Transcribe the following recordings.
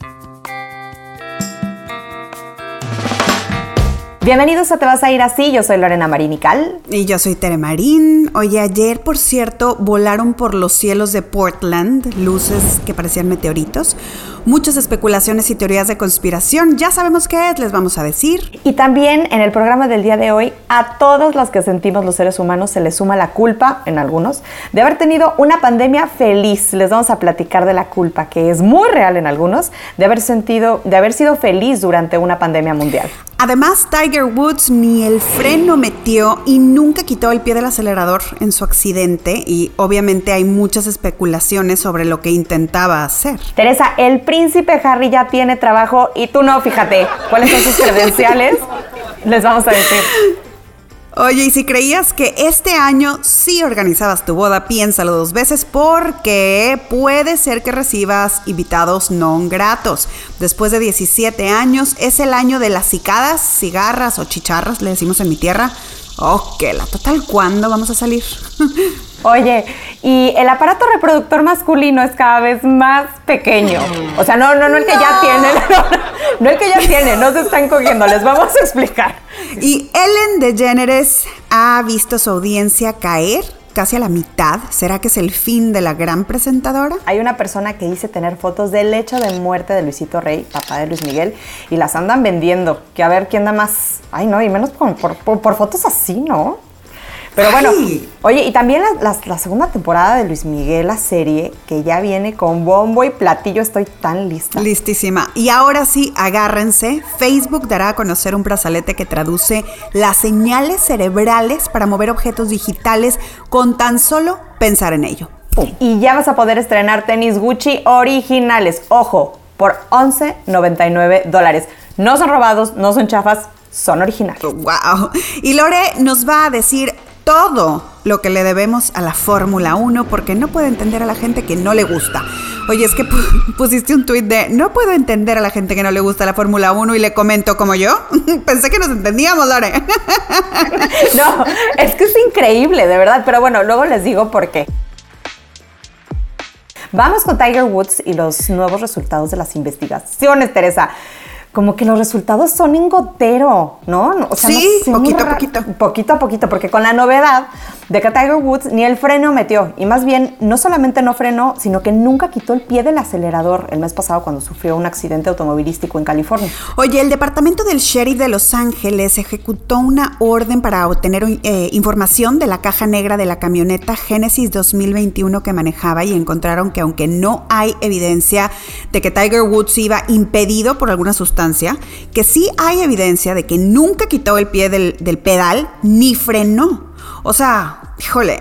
Thank you. Bienvenidos a Te vas a ir así, yo soy Lorena Marinical. Y yo soy Tere Marín. Oye, ayer, por cierto, volaron por los cielos de Portland luces que parecían meteoritos. Muchas especulaciones y teorías de conspiración. Ya sabemos qué es, les vamos a decir. Y también en el programa del día de hoy, a todas las que sentimos los seres humanos se les suma la culpa, en algunos, de haber tenido una pandemia feliz. Les vamos a platicar de la culpa, que es muy real en algunos, de haber sentido, de haber sido feliz durante una pandemia mundial. Además, Tiger Woods ni el freno metió y nunca quitó el pie del acelerador en su accidente y obviamente hay muchas especulaciones sobre lo que intentaba hacer. Teresa, el príncipe Harry ya tiene trabajo y tú no, fíjate, ¿cuáles son sus credenciales? Les vamos a decir. Oye, y si creías que este año sí organizabas tu boda, piénsalo dos veces porque puede ser que recibas invitados no gratos. Después de 17 años es el año de las cicadas, cigarras o chicharras, le decimos en mi tierra. Ok, la total, ¿cuándo vamos a salir? Oye, y el aparato reproductor masculino es cada vez más pequeño. O sea, no, no, no el que ya tiene, no, no, el que ya tiene, no se están cogiendo, les vamos a explicar. Y Ellen DeGeneres ha visto su audiencia caer casi a la mitad. ¿Será que es el fin de la gran presentadora? Hay una persona que dice tener fotos del hecho de muerte de Luisito Rey, papá de Luis Miguel, y las andan vendiendo. Que a ver quién da más. Ay, no, y menos por, por, por, por fotos así, ¿no? Pero bueno, Ay. oye, y también la, la- la segunda temporada de Luis Miguel, la serie, que ya viene con bombo y platillo, estoy tan lista. Listísima. Y ahora sí, agárrense. Facebook dará a conocer un brazalete que traduce las señales cerebrales para mover objetos digitales con tan solo pensar en ello. ¡Pum! Y ya vas a poder estrenar tenis Gucci originales. Ojo, por 11.99 dólares. No son robados, no son chafas, son originales. ¡Wow! Y Lore nos va a decir todo lo que le debemos a la Fórmula 1 porque no puede entender a la gente que no le gusta. Oye, es que pu- pusiste un tuit de no puedo entender a la gente que no le gusta la Fórmula 1 y le comento como yo. Pensé que nos entendíamos, Lore. No, es que es increíble, de verdad. Pero bueno, luego les digo por qué. Vamos con Tiger Woods y los nuevos resultados de las investigaciones, Teresa. Como que los resultados son en gotero, ¿no? O Sí, sé, muy poquito a poquito. Poquito a poquito, porque con la novedad de que Tiger Woods ni el freno metió, y más bien no solamente no frenó, sino que nunca quitó el pie del acelerador el mes pasado cuando sufrió un accidente automovilístico en California. Oye, el departamento del sheriff de Los Ángeles ejecutó una orden para obtener eh, información de la caja negra de la camioneta Genesis 2021 que manejaba y encontraron que aunque no hay evidencia de que Tiger Woods iba impedido por alguna sustancia, que sí hay evidencia de que nunca quitó el pie del, del pedal ni frenó. O sea, híjole.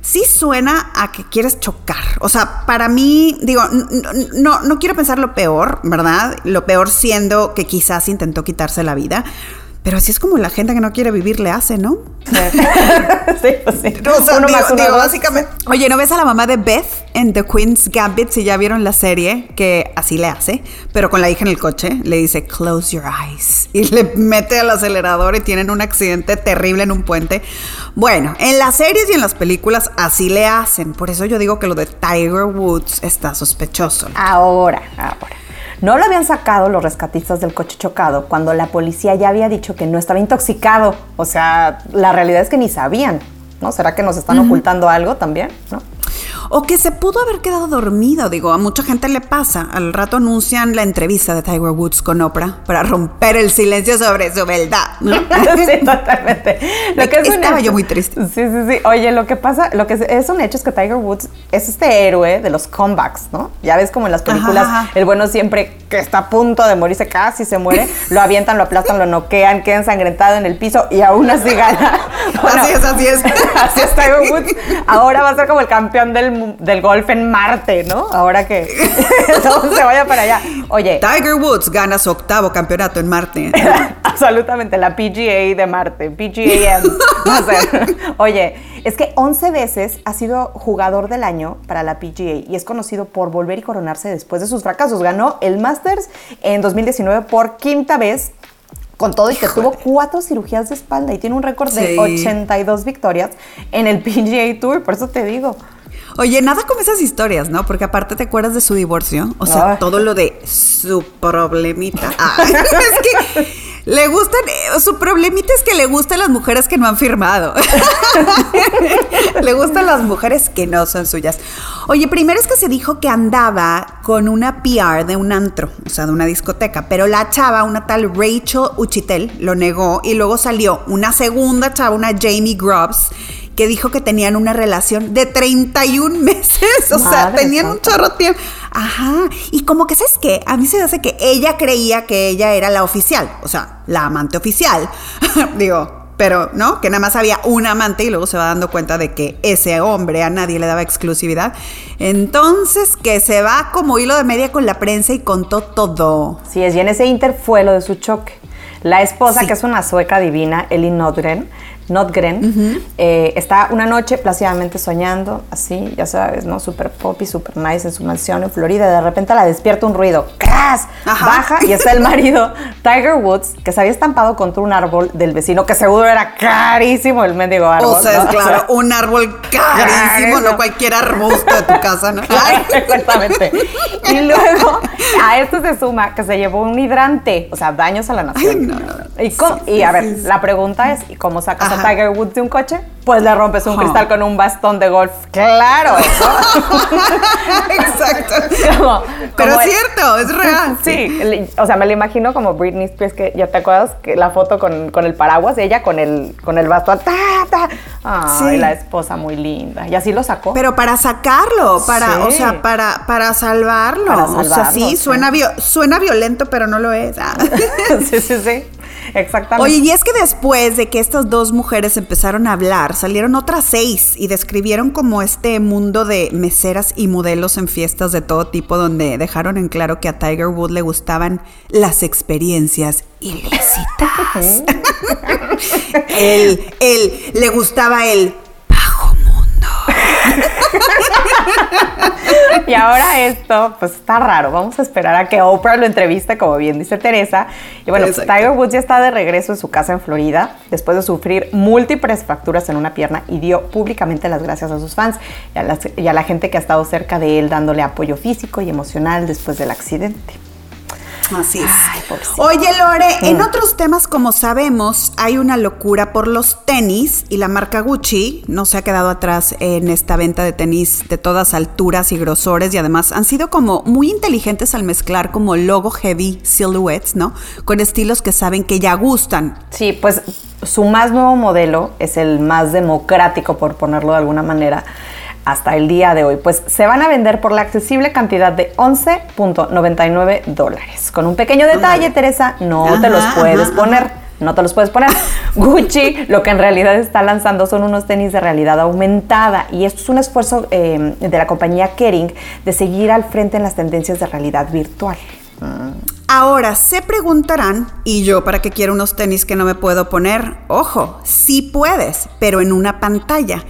Sí suena a que quieres chocar. O sea, para mí, digo, no, no quiero pensar lo peor, ¿verdad? Lo peor siendo que quizás intentó quitarse la vida. Pero así es como la gente que no quiere vivir le hace, ¿no? sí, pues sí. O sea, Uno digo, más uno, digo, dos. básicamente. Oye, ¿no ves a la mamá de Beth en The Queen's Gambit? Si ya vieron la serie, que así le hace, pero con la hija en el coche, le dice, close your eyes. Y le mete al acelerador y tienen un accidente terrible en un puente. Bueno, en las series y en las películas así le hacen. Por eso yo digo que lo de Tiger Woods está sospechoso. Ahora, ahora. No lo habían sacado los rescatistas del coche chocado cuando la policía ya había dicho que no estaba intoxicado. O sea, la realidad es que ni sabían, ¿no? ¿Será que nos están ocultando algo también? ¿No? O que se pudo haber quedado dormido, digo, a mucha gente le pasa. Al rato anuncian la entrevista de Tiger Woods con Oprah para romper el silencio sobre su verdad. ¿no? sí, totalmente. De que es estaba yo muy triste. Sí, sí, sí. Oye, lo que pasa, lo que es- un hecho es que Tiger Woods es este héroe de los comebacks, ¿no? Ya ves como en las películas, Ajá, el bueno siempre que está a punto de morirse, casi se muere, lo avientan, lo aplastan, lo noquean, queda ensangrentado en el piso y aún así gana. Así es, así es. así es Tiger Woods. Ahora va a ser como el campeón del, del golf en Marte, ¿no? Ahora que todo se vaya para allá. Oye, Tiger Woods gana su octavo campeonato en Marte. Absolutamente, la PGA de Marte, PGA va a ser. Oye, es que 11 veces ha sido jugador del año para la PGA y es conocido por volver y coronarse después de sus fracasos. Ganó el Masters en 2019 por quinta vez. Con todo y que tuvo cuatro cirugías de espalda y tiene un récord de Sí. 82 victorias en el PGA Tour, por eso te digo. Oye, nada como esas historias, ¿no? Porque aparte te acuerdas de su divorcio. O sea, todo lo de su problemita. es que le gustan, eh, su problemita es que le gustan las mujeres que no han firmado. le gustan las mujeres que no son suyas. Oye, primero es que se dijo que andaba con una PR de un antro, o sea, de una discoteca, pero la chava, una tal Rachel Uchitel, lo negó y luego salió una segunda chava, una Jamie Grubbs que dijo que tenían una relación de 31 meses. O sea, tenían un chorro tiempo. Ajá. Y como que, ¿sabes qué? A mí se me hace que ella creía que ella era la oficial. O sea, la amante oficial. Digo, pero, ¿no? Que nada más había un amante y luego se va dando cuenta de que ese hombre a nadie le daba exclusividad. Entonces, que se va como hilo de media con la prensa y contó todo. Sí, es, y en ese inter fue lo de su choque. La esposa, que es una sueca divina, Ellie Nordgren, Notgren, eh, está una noche plácidamente soñando, así, ya sabes, ¿no? Super poppy, super nice en su mansión en Florida. De repente la despierta un ruido, ¡cras! Baja y está el marido, Tiger Woods, que se había estampado contra un árbol del vecino, que seguro era carísimo el mendigo árbol. O sea, es claro, un árbol carísimo, no cualquier arbusto de tu casa, ¿no? Exactamente. Y luego a esto se suma que se llevó un hidrante, o sea, daños a la nación. Y, a ver, la pregunta es, ¿y cómo sacas Tiger Woods de un coche, pues le rompes un cristal con un bastón de golf. Claro, eso. Exacto. Pero es cierto, es real. Sí, o sea, me lo imagino como Britney Spears, que ya te acuerdas que la foto con, el paraguas, ella con el, con el bastón. ¡ta, ta! Ay, la esposa muy linda. Y así lo sacó. Pero para sacarlo, para, o sea, para, para salvarlo. Para salvarlo. O sea, sí, Suena, suena violento, pero no lo es. Ah. sí, sí, sí. Exactamente. Oye, y es que después de que estas dos mujeres empezaron a hablar, salieron otras seis y describieron como este mundo de meseras y modelos en fiestas de todo tipo, donde dejaron en claro que a Tiger Woods le gustaban las experiencias ilícitas. él, él, le gustaba el. y ahora esto, pues está raro. Vamos a esperar a que Oprah lo entreviste, como bien dice Teresa. Y bueno, pues, Tiger Woods ya está de regreso en su casa en Florida, después de sufrir múltiples fracturas en una pierna y dio públicamente las gracias a sus fans y a la gente que ha estado cerca de él dándole apoyo físico y emocional después del accidente. Así es. Oye, Lore, en mm. otros temas, como sabemos, hay una locura por los tenis y la marca Gucci no se ha quedado atrás en esta venta de tenis de todas alturas y grosores y además han sido como muy inteligentes al mezclar como logo heavy silhouettes, ¿no? Con estilos que saben que ya gustan. Sí, pues su más nuevo modelo es el más democrático, por ponerlo de alguna manera hasta el día de hoy, pues se van a vender por la accesible cantidad de 11.99 dólares. Con un pequeño detalle, Teresa, no te los puedes poner. No te los puedes poner. Gucci lo que en realidad está lanzando son unos tenis de realidad aumentada y esto es un esfuerzo eh, de la compañía Kering de seguir al frente en las tendencias de realidad virtual. Ahora se preguntarán, ¿y yo para qué quiero unos tenis que no me puedo poner? Ojo, sí puedes, pero en una pantalla.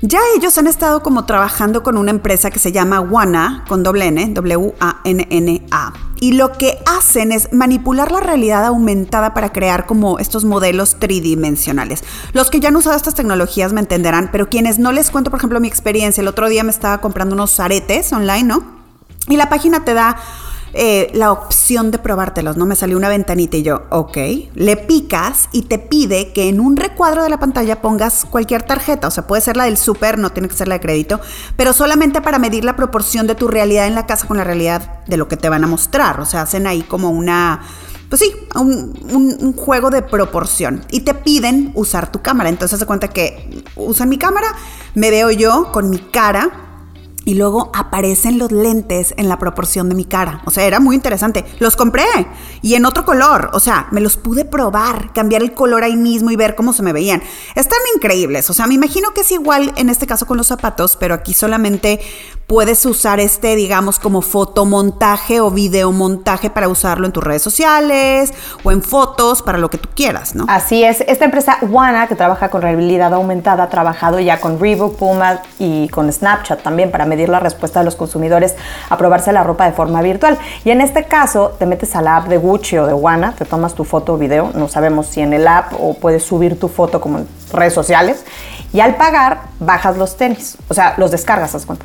Ya ellos han estado como trabajando con una empresa que se llama WANA, con doble N, W-A-N-N-A. Y lo que hacen es manipular la realidad aumentada para crear como estos modelos tridimensionales. Los que ya han usado estas tecnologías me entenderán, pero quienes no les cuento, por ejemplo, mi experiencia, el otro día me estaba comprando unos aretes online, ¿no? Y la página te da eh, la opción de probártelos, ¿no? Me salió una ventanita y yo, ok, le picas y te pide que en un recuadro de la pantalla pongas cualquier tarjeta, o sea, puede ser la del súper, no tiene que ser la de crédito, pero solamente para medir la proporción de tu realidad en la casa con la realidad de lo que te van a mostrar, o sea, hacen ahí como una... Pues sí, un, un juego de proporción. Y te piden usar tu cámara. Entonces se cuenta que usan mi cámara, me veo yo con mi cara y luego aparecen los lentes en la proporción de mi cara. O sea, era muy interesante. Los compré y en otro color. O sea, me los pude probar, cambiar el color ahí mismo y ver cómo se me veían. Están increíbles. O sea, me imagino que es igual en este caso con los zapatos, pero aquí solamente puedes usar este, digamos, como fotomontaje o videomontaje para usarlo en tus redes sociales o en fotos, para lo que tú quieras, ¿no? Así es. Esta empresa Wana, que trabaja con realidad aumentada, ha trabajado ya con Reebok, Puma y con Snapchat también para medir la respuesta de los consumidores a probarse la ropa de forma virtual. Y en este caso, te metes a la app de Gucci o de Wana, te tomas tu foto o video, no sabemos si en el app o puedes subir tu foto como en redes sociales, y al pagar bajas los tenis, o sea, los descargas, haz cuenta.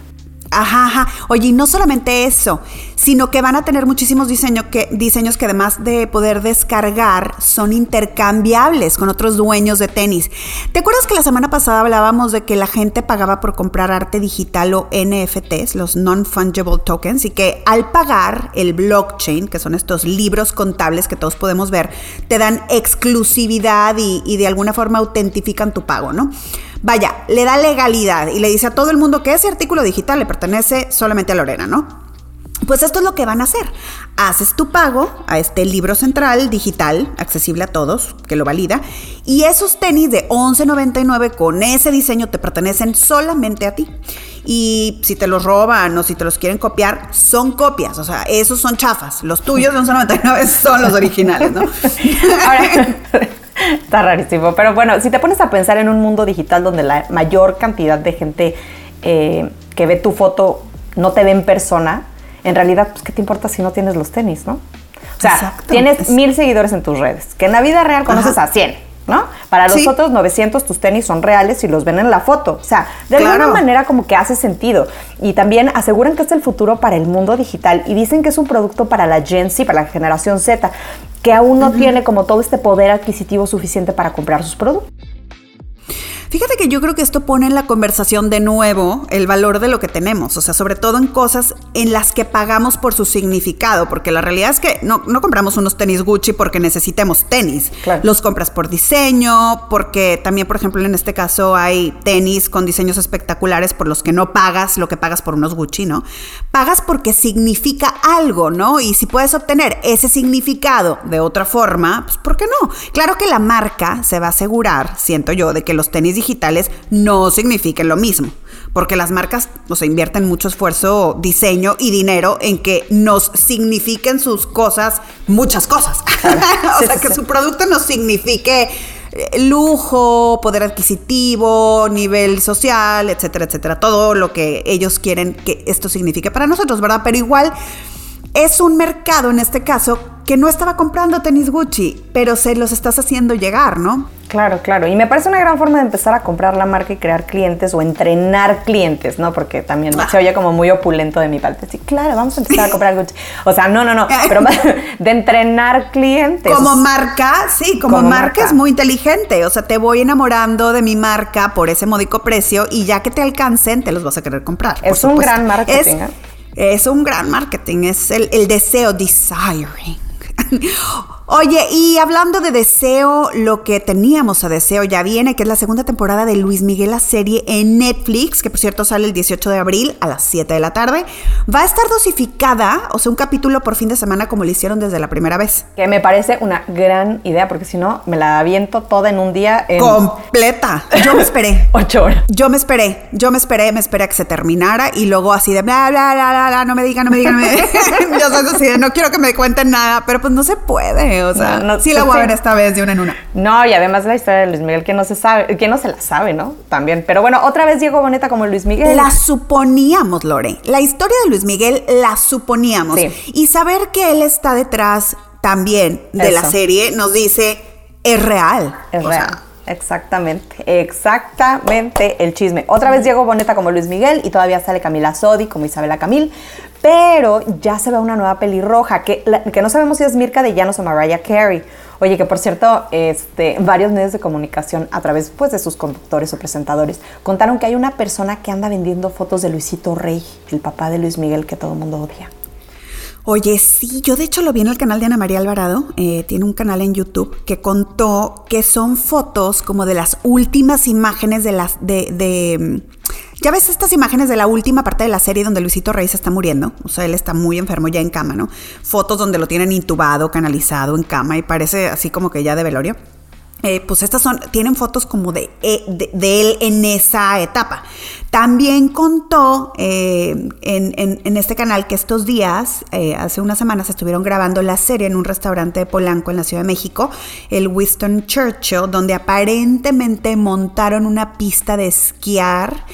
Ajá, ajá. Oye, y no solamente eso, sino que van a tener muchísimos diseños que, diseños que además de poder descargar, son intercambiables con otros dueños de tenis. ¿Te acuerdas que la semana pasada hablábamos de que la gente pagaba por comprar arte digital o NFTs, los non-fungible tokens, y que al pagar el blockchain, que son estos libros contables que todos podemos ver, te dan exclusividad y de alguna forma autentifican tu pago, ¿no? Vaya, le da legalidad y le dice a todo el mundo que ese artículo digital le pertenece solamente a Lorena, ¿no? Pues esto es lo que van a hacer. Haces tu pago a este libro central digital, accesible a todos, que lo valida, y esos tenis de 11.99 con ese diseño te pertenecen solamente a ti. Y si te los roban o si te los quieren copiar, son copias, o sea, esos son chafas. Los tuyos de 11.99 son los originales, ¿no? Ahora, Está rarísimo. Pero bueno, si te pones a pensar en un mundo digital donde la mayor cantidad de gente eh, que ve tu foto no te ve en persona, en realidad, pues, ¿qué te importa si no tienes los tenis, no? O sea, tienes mil seguidores en tus redes, que en la vida real conoces a 100. ¿no? Para los otros 900 tus tenis son reales y los ven en la foto. O sea, de alguna manera como que hace sentido. Y también aseguran que es el futuro para el mundo digital y dicen que es un producto para la Gen Z, para la generación Z que aún no tiene como todo este poder adquisitivo suficiente para comprar sus productos. Fíjate que yo creo que esto pone en la conversación de nuevo el valor de lo que tenemos, o sea, sobre todo en cosas en las que pagamos por su significado, porque la realidad es que no, compramos unos tenis Gucci porque necesitemos tenis, los compras por diseño, porque también, por ejemplo, en este caso hay tenis con diseños espectaculares por los que no pagas lo que pagas por unos Gucci, ¿no? Pagas porque significa algo, ¿no? Y si puedes obtener ese significado de otra forma, pues ¿por qué no? Claro que la marca se va a asegurar, siento yo, de que los tenis digitales no signifiquen lo mismo, porque las marcas o sea, invierten mucho esfuerzo, diseño y dinero en que nos signifiquen sus cosas, muchas cosas. o sea, que su producto nos signifique eh, lujo, poder adquisitivo, nivel social, etcétera, etcétera. Todo lo que ellos quieren que esto signifique para nosotros, ¿verdad? Pero igual es un mercado, en este caso, que no estaba comprando tenis Gucci, pero se los estás haciendo llegar, ¿no? Claro, claro. Y me parece una gran forma de empezar a comprar la marca y crear clientes o entrenar clientes, ¿no? Porque también se oye como muy opulento de mi parte. Sí, claro, vamos a empezar a comprar Gucci. O sea, no, no, no. Pero de entrenar clientes. Como marca, sí, como, marca, es muy inteligente. O sea, te voy enamorando de mi marca por ese módico precio y ya que te alcancen, te los vas a querer comprar. Es un gran marketing. Es, ¿eh? Es un gran marketing, es el, deseo, desiring. Oye, y hablando de deseo, lo que teníamos a deseo ya viene, que es la segunda temporada de Luis Miguel, la serie en Netflix, que por cierto sale el 18 de abril a las 7 de la tarde. Va a estar dosificada, o sea, un capítulo por fin de semana como lo hicieron desde la primera vez. Que me parece una gran idea, porque si no, me la aviento toda en un día. Completa. Yo me esperé. Ocho horas. Yo me esperé, yo me esperé, me esperé a que se terminara y luego así de bla, bla, bla, bla, bla no me digan, no me digan, no me digan. yo soy así de no quiero que me cuenten nada, pero pues no se puede. O sea, no, sí la voy a ver esta vez de una en una. No, y además la historia de Luis Miguel, que no se sabe, que no se la sabe, ¿no? También. Pero bueno, otra vez Diego Boneta como Luis Miguel. La suponíamos, Lore. La historia de Luis Miguel la suponíamos. Y saber que él está detrás también de la serie nos dice, es real. Es real. Exactamente, exactamente el chisme. Otra vez Diego Boneta como Luis Miguel y todavía sale Camila Sodi como Isabela Camil, pero ya se ve una nueva pelirroja que, que no sabemos si es Mirka de Llanos o Mariah Carey. Oye, que por cierto, este, varios medios de comunicación a través pues, de sus conductores o presentadores contaron que hay una persona que anda vendiendo fotos de Luisito Rey, el papá de Luis Miguel que todo el mundo odia. Oye, sí, yo de hecho lo vi en el canal de Ana María Alvarado, eh, tiene un canal en YouTube que contó que son fotos como de las últimas imágenes de las, de, de, ya ves estas imágenes de la última parte de la serie donde Luisito Rey se está muriendo, o sea, él está muy enfermo ya en cama, ¿no? Fotos donde lo tienen intubado, canalizado en cama y parece así como que ya de velorio. Eh, pues estas son, tienen fotos como de, eh, de, él en esa etapa. También contó eh, en, este canal que estos días, hace unas semanas, estuvieron grabando la serie en un restaurante de Polanco en la Ciudad de México, el Winston Churchill, donde aparentemente montaron una pista de esquiar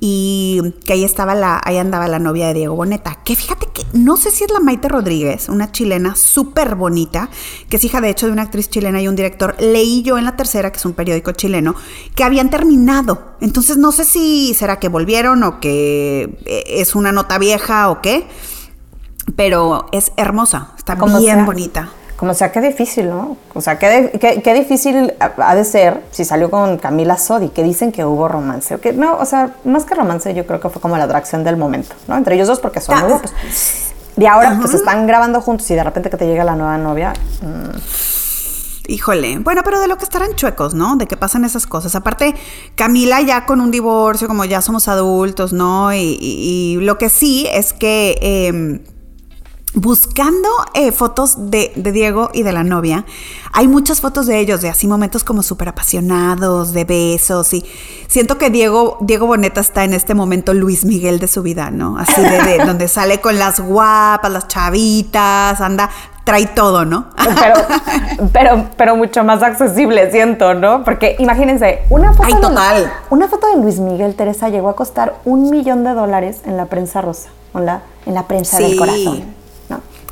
y que ahí estaba la, ahí andaba la novia de Diego Boneta, que fíjate que no sé si es la Maite Rodríguez, una chilena súper bonita, que es hija de hecho de una actriz chilena y un director. Leí yo en la tercera, que es un periódico chileno, que habían terminado. Entonces no sé si será que volvieron o que eh, es una nota vieja o qué, pero es hermosa, está bien bonita. Como sea, qué difícil, ¿no? O sea, qué, qué, difícil ha de ser si salió con Camila Sodi, que dicen que hubo romance. que, no, o sea, más que romance, yo creo que fue como la atracción del momento, ¿no? Entre ellos dos, porque son muy guapos. Y ahora, pues están grabando juntos y de repente que te llega la nueva novia. Mm. Híjole, bueno, pero de lo que estarán chuecos, ¿no? De que pasan esas cosas. Aparte, Camila ya con un divorcio, como ya somos adultos, ¿no? Y, lo que sí es que em, buscando eh, fotos de, Diego y de la novia, hay muchas fotos de ellos, de así momentos como súper apasionados, de besos, y siento que Diego, Diego Boneta está en este momento Luis Miguel de su vida, ¿no? Así de, donde sale con las guapas, las chavitas, anda, trae todo, ¿no? Pero, pero, pero mucho más accesible, siento, ¿no? Porque imagínense, una foto, Ay, total. una foto de Luis Miguel Teresa llegó a costar un millón de dólares en la prensa rosa, en la, en la prensa del corazón.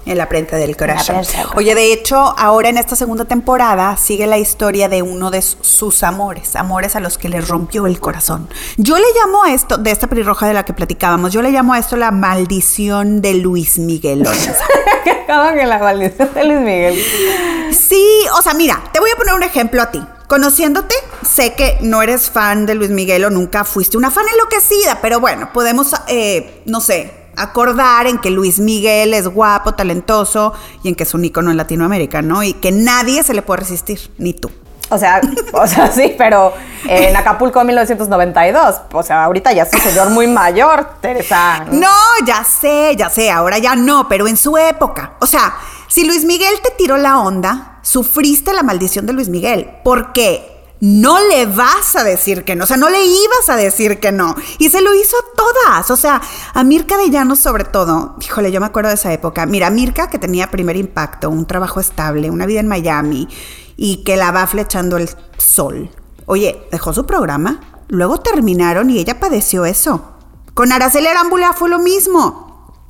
En la prensa del corazón. Oye, de hecho, ahora en esta segunda temporada sigue la historia de uno de sus amores, amores a los que le rompió el corazón. Yo le llamo a esto, de esta pelirroja de la que platicábamos, yo le llamo a esto la maldición de Luis Miguel. acaba que la maldición de Luis Miguel. Sí, o sea, mira, te voy a poner un ejemplo a ti. Conociéndote, sé que no eres fan de Luis Miguel o nunca fuiste una fan enloquecida, pero bueno, podemos, eh, no sé, acordar en que Luis Miguel es guapo, talentoso y en que es un ícono en Latinoamérica, ¿no? Y que nadie se le puede resistir, ni tú. O sea, o sea, sí, pero en Acapulco 1992, o sea, ahorita ya es un señor muy mayor, Teresa. No, ya sé, ya sé, ahora ya no, pero en su época. O sea, si Luis Miguel te tiró la onda, sufriste la maldición de Luis Miguel, ¿Por qué? No le vas a decir que no, o sea, no le ibas a decir que no. Y se lo hizo a todas, o sea, a Mirka de Llanos sobre todo. Híjole, yo me acuerdo de esa época. Mira, Mirka que tenía primer impacto, un trabajo estable, una vida en Miami y que la va flechando el sol. Oye, dejó su programa, luego terminaron y ella padeció eso. Con Araceli Arámbula fue lo mismo.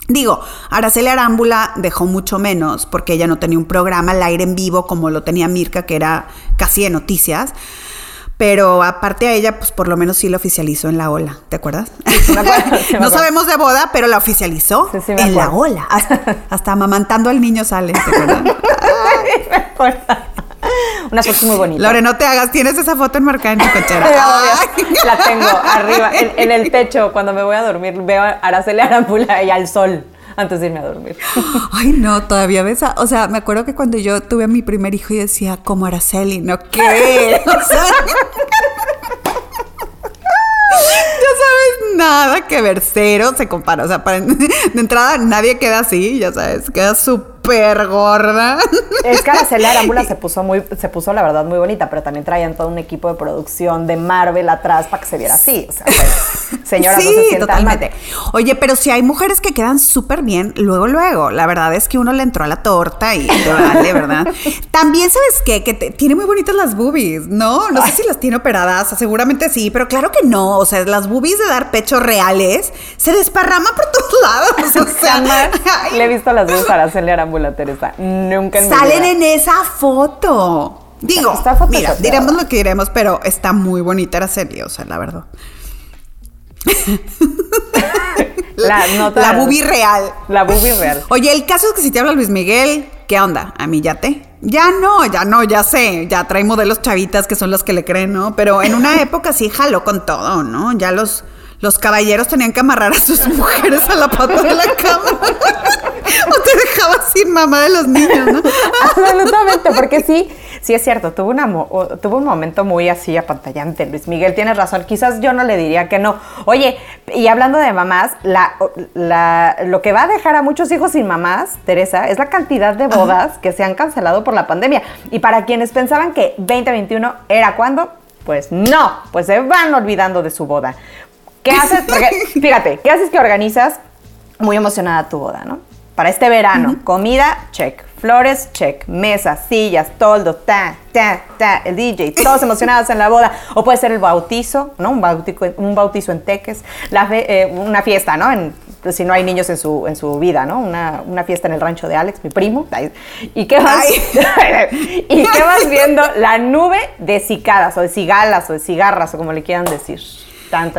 Digo, Araceli Arámbula dejó mucho menos porque ella no tenía un programa al aire en vivo como lo tenía Mirka, que era casi de noticias. Pero aparte a ella, pues por lo menos sí la oficializó en la ola, ¿te acuerdas? no sabemos de boda, pero la oficializó en la ola. Hasta, amamantando al niño sale, ¿te acuerdas? Una foto muy bonita. Lore, no te hagas, tienes esa foto enmarcada en tu cochera. la tengo arriba, en, el techo, cuando me voy a dormir, veo a Araceli Arambula y al sol antes de irme a dormir. Ay, no, todavía ves, o sea, me acuerdo que cuando yo tuve a mi primer hijo y decía, como Araceli, ¿no? ¿Qué? O sea, ya sabes, nada que ver, cero se compara. O sea, de entrada nadie queda así, ya sabes, queda súper súper gorda. Es que Araceli Arámbula se puso muy, se puso la verdad muy bonita, pero también traían todo un equipo de producción de Marvel atrás para que se viera así. O sea, pues, señora, sí, no se totalmente. Oye, pero si hay mujeres que quedan súper bien, luego, luego. La verdad es que uno le entró a la torta y te vale, ¿verdad? También, ¿sabes qué? Que tiene muy bonitas las boobies, ¿no? No sé si las tiene operadas, seguramente sí, pero claro que no. O sea, las boobies de dar pechos reales se desparraman por todos lados. O sea, le he visto las boobies a Araceli Arámbula Teresa. Nunca en Salen en esa foto. Digo, mira, diremos lo que diremos, pero está muy bonita Araceli, o sea, la verdad. la, nota, la bubi real. La bubi real. Oye, el caso es que si te habla Luis Miguel, ¿qué onda? A mí ya te. Ya no, ya no, ya sé. Ya trae modelos chavitas que son los que le creen, ¿no? Pero en una época sí jaló con todo, ¿no? Ya los los caballeros tenían que amarrar a sus mujeres a la pata de la cama. o te dejabas sin mamá de los niños, ¿no? Absolutamente, porque sí, sí es cierto, tuvo, una, tuvo un momento muy así apantallante. Luis Miguel, tienes razón, quizás yo no le diría que no. Oye, y hablando de mamás, la, lo que va a dejar a muchos hijos sin mamás, Teresa, es la cantidad de bodas que se han cancelado por la pandemia. Y para quienes pensaban que 2021 era cuando, pues no, pues se van olvidando de su boda. ¿Qué haces? Porque, fíjate, ¿qué haces que organizas muy emocionada tu boda, ¿no? Para este verano, comida, check. Flores, check. Mesas, sillas, toldo, ta, ta, ta. El DJ, todos emocionados en la boda. O puede ser el bautizo, ¿no? Un bautizo, un bautizo en Teques. La eh, una fiesta, ¿no? En, si no hay niños en su, en su vida, ¿no? Una, una fiesta en el rancho de Alex, mi primo. ¿Y qué vas, ¿Y qué vas viendo? La nube de cicadas, o de cigalas, o de cigarras, o como le quieran decir.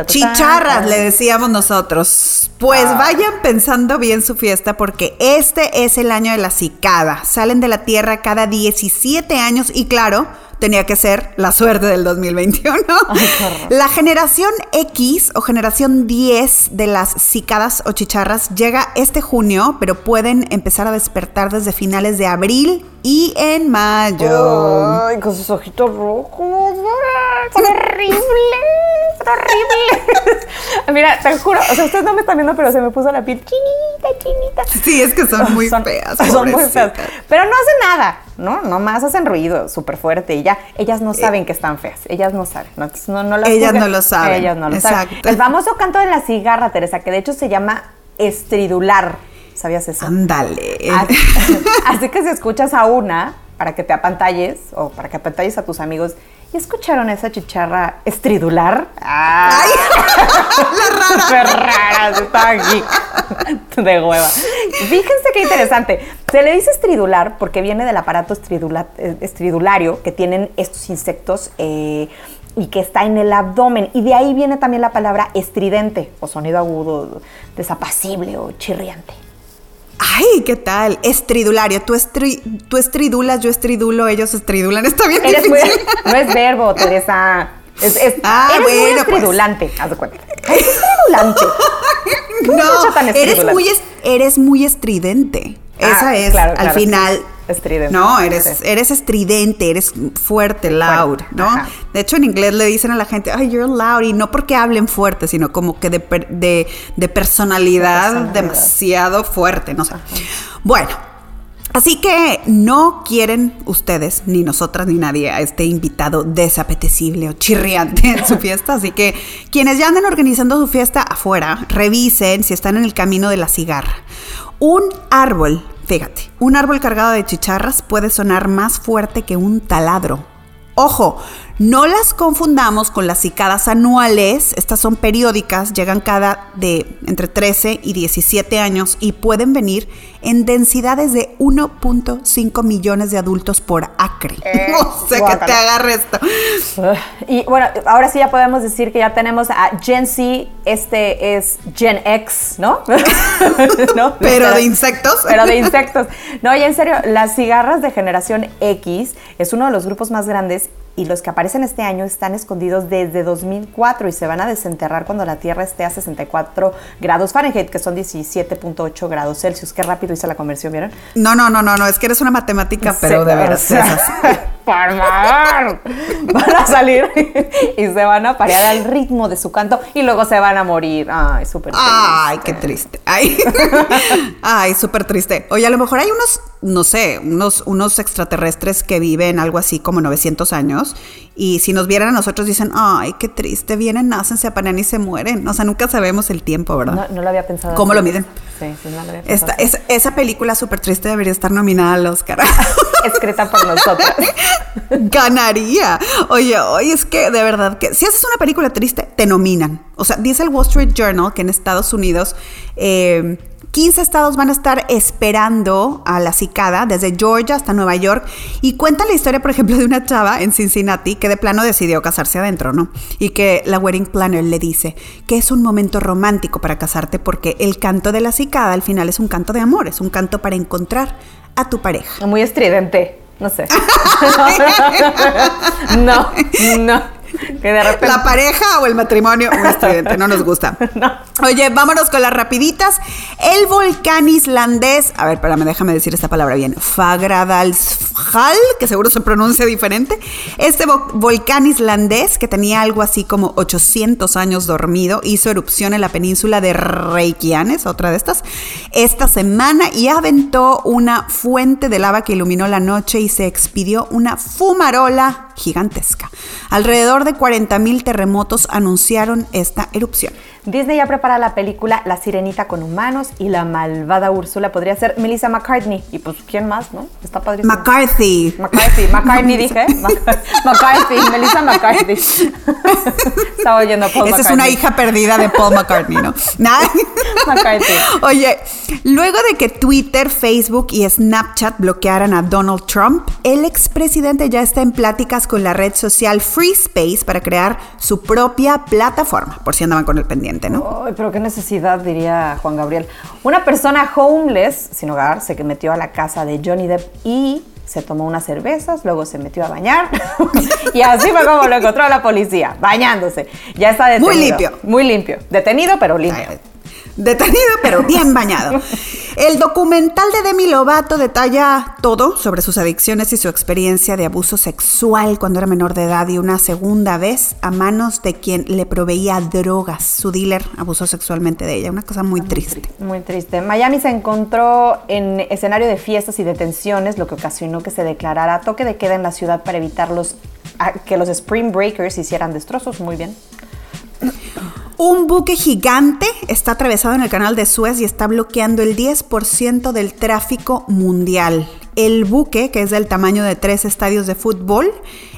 Chicharras, le decíamos nosotros. Pues ah. vayan pensando bien su fiesta porque este es el año de la cicada. Salen de la Tierra cada 17 años y claro, tenía que ser la suerte del 2021. la generación X o generación 10 de las cicadas o chicharras llega este junio, pero pueden empezar a despertar desde finales de abril y en mayo. Ay, con sus ojitos rojos. Son horribles, son horribles. Mira, te juro, o sea, ustedes no me están viendo, pero se me puso la piel chinita, chinita. Sí, es que son muy feas. Son muy feas. Pero no hacen nada, ¿no? Nomás hacen ruido súper fuerte y ya. Ellas no saben que están feas. Ellas no saben. No, no, ellas no lo saben. Ellas no lo Exacto. saben. El famoso canto de la cigarra, Teresa, que de hecho se llama estridular. ¿Sabías eso? Ándale. Así, que si escuchas a una para que te apantalles o para que apantalles a tus amigos, ¿y escucharon esa chicharra estridular? ¡Ay! ¡La rara! Súper rara, está aquí. De hueva. Fíjense qué interesante. Se le dice estridular porque viene del aparato eh, estridulario que tienen estos insectos eh, y que está en el abdomen. Y de ahí viene también la palabra estridente o sonido agudo, desapacible o chirriante. Ay, ¿qué tal? Estridulario. Tú, tú estridulas, yo estridulo, ellos estridulan. Está bien eres no es verbo, Teresa. Es, ah, eres muy pues. estridulante, haz de cuenta. estridulante. no, eres muy, eres muy estridente. Esa ah, es, al final, Estridente. No, eres, eres estridente, eres fuerte, loud, ¿no? De hecho, en inglés le dicen a la gente, ay, you're loud, y no porque hablen fuerte, sino como que de, de, personalidad, demasiado fuerte, no sé. Bueno, Así que no quieren ustedes, ni nosotras, ni nadie, a este invitado desapetecible o chirriante en su fiesta. Así que quienes ya anden organizando su fiesta afuera, revisen si están en el camino de la cigarra. Un árbol Fíjate, un árbol cargado de chicharras puede sonar más fuerte que un taladro. Ojo, no las confundamos con las cicadas anuales, estas son periódicas, llegan cada de entre 13 y 17 años y pueden venir en densidades de 1.5 millones de adultos por acre. Eh, no sé qué te agarre esto. Y bueno, ahora sí ya podemos decir que ya tenemos a Gen Z, este es Gen X, ¿no? Pero de insectos. Pero de insectos. No, y en serio, las cigarras de generación X es uno de los grupos más grandes y los que aparecen este año están escondidos desde 2004 y se van a desenterrar cuando la Tierra esté a 64 grados Fahrenheit, que son 17.8 grados Celsius. Qué rápido hice la conversión, ¿vieron? No, no, no, no, no, es que eres una matemática, pero de verdad. por favor, van a salir y se van a parear al ritmo de su canto y luego se van a morir. Ay, súper triste. Ay, qué triste. Ay, Ay súper triste. Oye, a lo mejor hay unos, no sé, unos, unos extraterrestres que viven algo así como 900 años y si nos vieran a nosotros dicen, ay, qué triste, vienen, nacen, se apanan y se mueren. O sea, nunca sabemos el tiempo, ¿verdad? No, lo había pensado. ¿Cómo lo miden? Sí, sí, no lo había pensado. Esta, esa película súper triste debería estar nominada al Oscar. Escrita por nosotros. Ganaría. Oye, oye, es que de verdad que si haces una película triste, te nominan. O sea, dice el Wall Street Journal que en Estados Unidos... Eh, 15 estados van a estar esperando a la cicada, desde Georgia hasta Nueva York, y cuenta la historia, por ejemplo, de una chava en Cincinnati que de plano decidió casarse adentro, ¿no? Y que la wedding planner le dice que es un momento romántico para casarte porque el canto de la cicada al final es un canto de amor, es un canto para encontrar a tu pareja. Muy estridente. No sé. no, no. La pareja o el matrimonio, un no nos gusta. Oye, vámonos con las rapiditas. El volcán islandés, a ver, espérame, déjame decir esta palabra bien. Fagradalsfjall, que seguro se pronuncia diferente. Este volcán islandés, que tenía algo así como 800 años dormido, hizo erupción en la península de Reykjanes, otra de estas, esta semana y aventó una fuente de lava que iluminó la noche y se expidió una fumarola gigantesca. Alrededor de 40.000 terremotos anunciaron esta erupción. Disney ya prepara la película La Sirenita con humanos y la malvada Úrsula podría ser Melissa McCartney. Y pues, ¿quién más, no? Está padrísimo. McCarthy. McCarthy. McCartney dije. McCarthy. Melissa McCarthy. Estaba oyendo Paul Esa es una hija perdida de Paul McCartney, ¿no? McCarthy. Oye, luego de que Twitter, Facebook y Snapchat bloquearan a Donald Trump, el expresidente ya está en pláticas con la red social Free Space para crear su propia plataforma, por si andaban con el pendiente. Ay, pero qué necesidad, diría Juan Gabriel. Una persona homeless, sin hogar, se metió a la casa de Johnny Depp y se tomó unas cervezas, luego se metió a bañar y así fue como lo encontró la policía, bañándose. Ya está detenido. Muy limpio. Muy limpio. Detenido, pero limpio. Detenido, pero bien bañado. El documental de Demi Lovato detalla todo sobre sus adicciones y su experiencia de abuso sexual cuando era menor de edad y una segunda vez a manos de quien le proveía drogas. Su dealer abusó sexualmente de ella. Una cosa muy triste. Muy triste. Miami se encontró en escenario de fiestas y detenciones, lo que ocasionó que se declarara toque de queda en la ciudad para evitar los, que los Spring Breakers hicieran destrozos. Muy bien. Un buque gigante está atravesado en el canal de Suez y está bloqueando el 10% del tráfico mundial. El buque, que es del tamaño de tres estadios de fútbol,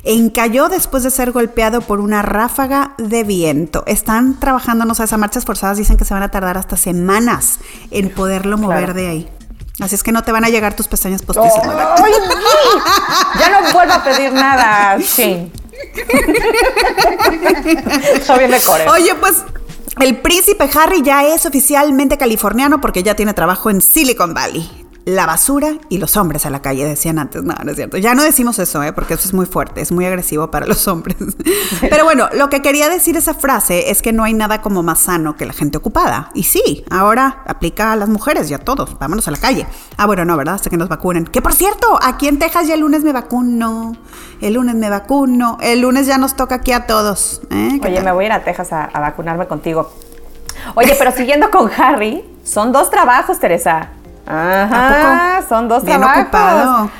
encalló después de ser golpeado por una ráfaga de viento. Están trabajando, no sé, esas marchas forzadas dicen que se van a tardar hasta semanas en poderlo mover de ahí. Así es que no te van a llegar tus pestañas postizas. ya no vuelvo a pedir nada, Shane. Oye, pues el príncipe Harry ya es oficialmente californiano porque ya tiene trabajo en Silicon Valley la basura y los hombres a la calle, decían antes. No, no es cierto. Ya no decimos eso, ¿eh? porque eso es muy fuerte, es muy agresivo para los hombres. Pero bueno, lo que quería decir esa frase es que no hay nada como más sano que la gente ocupada. Y sí, ahora aplica a las mujeres y a todos. Vámonos a la calle. Ah, bueno, no, ¿verdad? Hasta que nos vacunen. Que por cierto, aquí en Texas ya el lunes me vacuno. El lunes me vacuno. El lunes ya nos toca aquí a todos. ¿eh? Oye, me voy a ir a Texas a, a vacunarme contigo. Oye, pero siguiendo con Harry, son dos trabajos, Teresa. Ajá, son dos trabajos.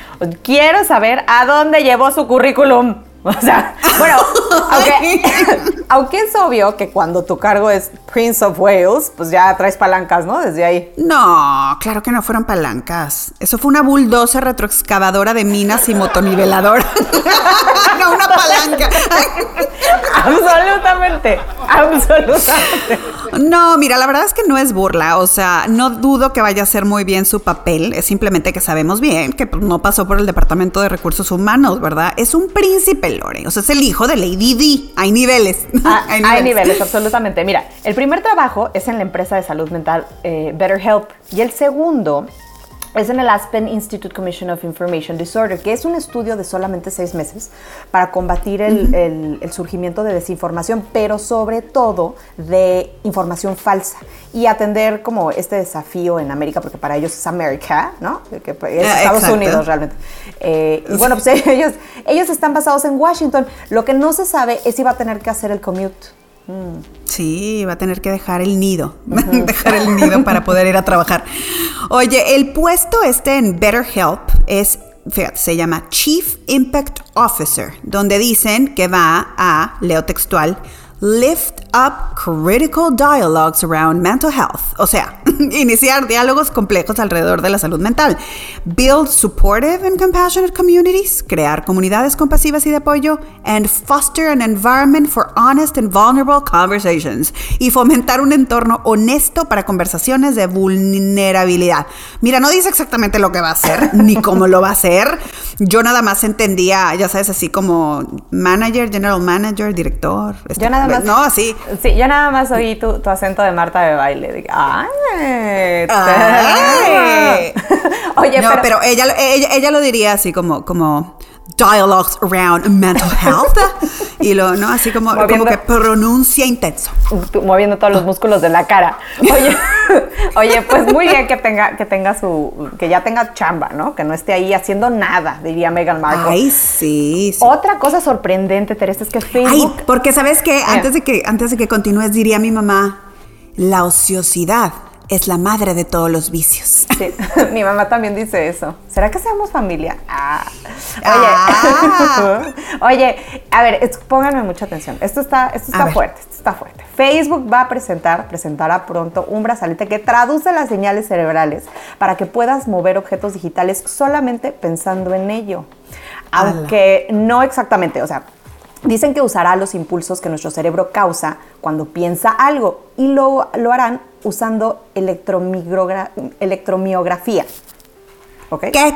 Quiero saber a dónde llevó su currículum. O sea, bueno, aunque, es obvio que cuando tu cargo es Prince of Wales, pues ya traes palancas, ¿no? Desde ahí. No, claro que no fueron palancas. Eso fue una bulldozer retroexcavadora de minas y motoniveladora. no, una palanca. absolutamente, absolutamente. No, mira, la verdad es que no es burla. O sea, no dudo que vaya a ser muy bien su papel. Es simplemente que sabemos bien que no pasó por el Departamento de Recursos Humanos, ¿verdad? Es un príncipe O sea, es el hijo de Lady D. Hay niveles. Ah, hay, niveles. absolutamente. Mira, el primer trabajo es en la empresa de salud mental eh, BetterHelp y el segundo es en el Aspen Institute Commission of Information Disorder, que es un estudio de solamente seis meses para combatir el, surgimiento de desinformación, pero sobre todo de información falsa y atender como este desafío en América, porque para ellos es América, ¿no? Que es ah, Estados Unidos realmente. Eh, y bueno, pues ellos, ellos están basados en Washington. Lo que no se sabe es si va a tener que hacer el commute Sí, va a tener que dejar el nido, dejar el nido para poder ir a trabajar. Oye, el puesto este en BetterHelp es, fíjate, se llama Chief Impact Officer, donde dicen que va a, leo textual, lift up critical dialogues around mental health. O sea, iniciar diálogos complejos alrededor de la salud mental. Build supportive and compassionate communities. Crear comunidades compasivas y de apoyo. And foster an environment for honest and vulnerable conversations. Y fomentar un entorno honesto para conversaciones de vulnerabilidad. Mira, no dice exactamente lo que va a hacer, ni cómo lo va a hacer. Yo nada más entendía, ya sabes, así como manager, general manager, director. Yo nada más. No, así. Sí, yo nada más oí tu, tu acento de Marta de baile. ¡ay! Oye, no, pero, ella, ella, lo diría así como, como dialogues around mental health. y lo, ¿no? Así como, como que pronuncia intenso. Moviendo todos los músculos de la cara. Oye, oye, pues muy bien que tenga, que tenga su, que ya tenga chamba, ¿no? Que no esté ahí haciendo nada, diría Meghan Markle. Ay, sí. Otra cosa sorprendente, Teresa, es que Facebook. Ay, porque sabes que antes de que, antes de que continúes, diría mi mamá, la ociosidad es la madre de todos los vicios. Sí, mi mamá también dice eso. ¿Será que seamos familia? Ah. Oye, Ah. oye, a ver, es- pónganme mucha atención. Esto está, esto A está ver. fuerte, esto está fuerte. Facebook va a presentar, presentará pronto un brazalete que traduce las señales cerebrales para que puedas mover objetos digitales solamente pensando en ello. Ala. Aunque no exactamente, o sea, Dicen que usará los impulsos que nuestro cerebro causa cuando piensa algo y lo, lo harán usando electromiografía. ¿Ok? ¿Qué? ¿Qué?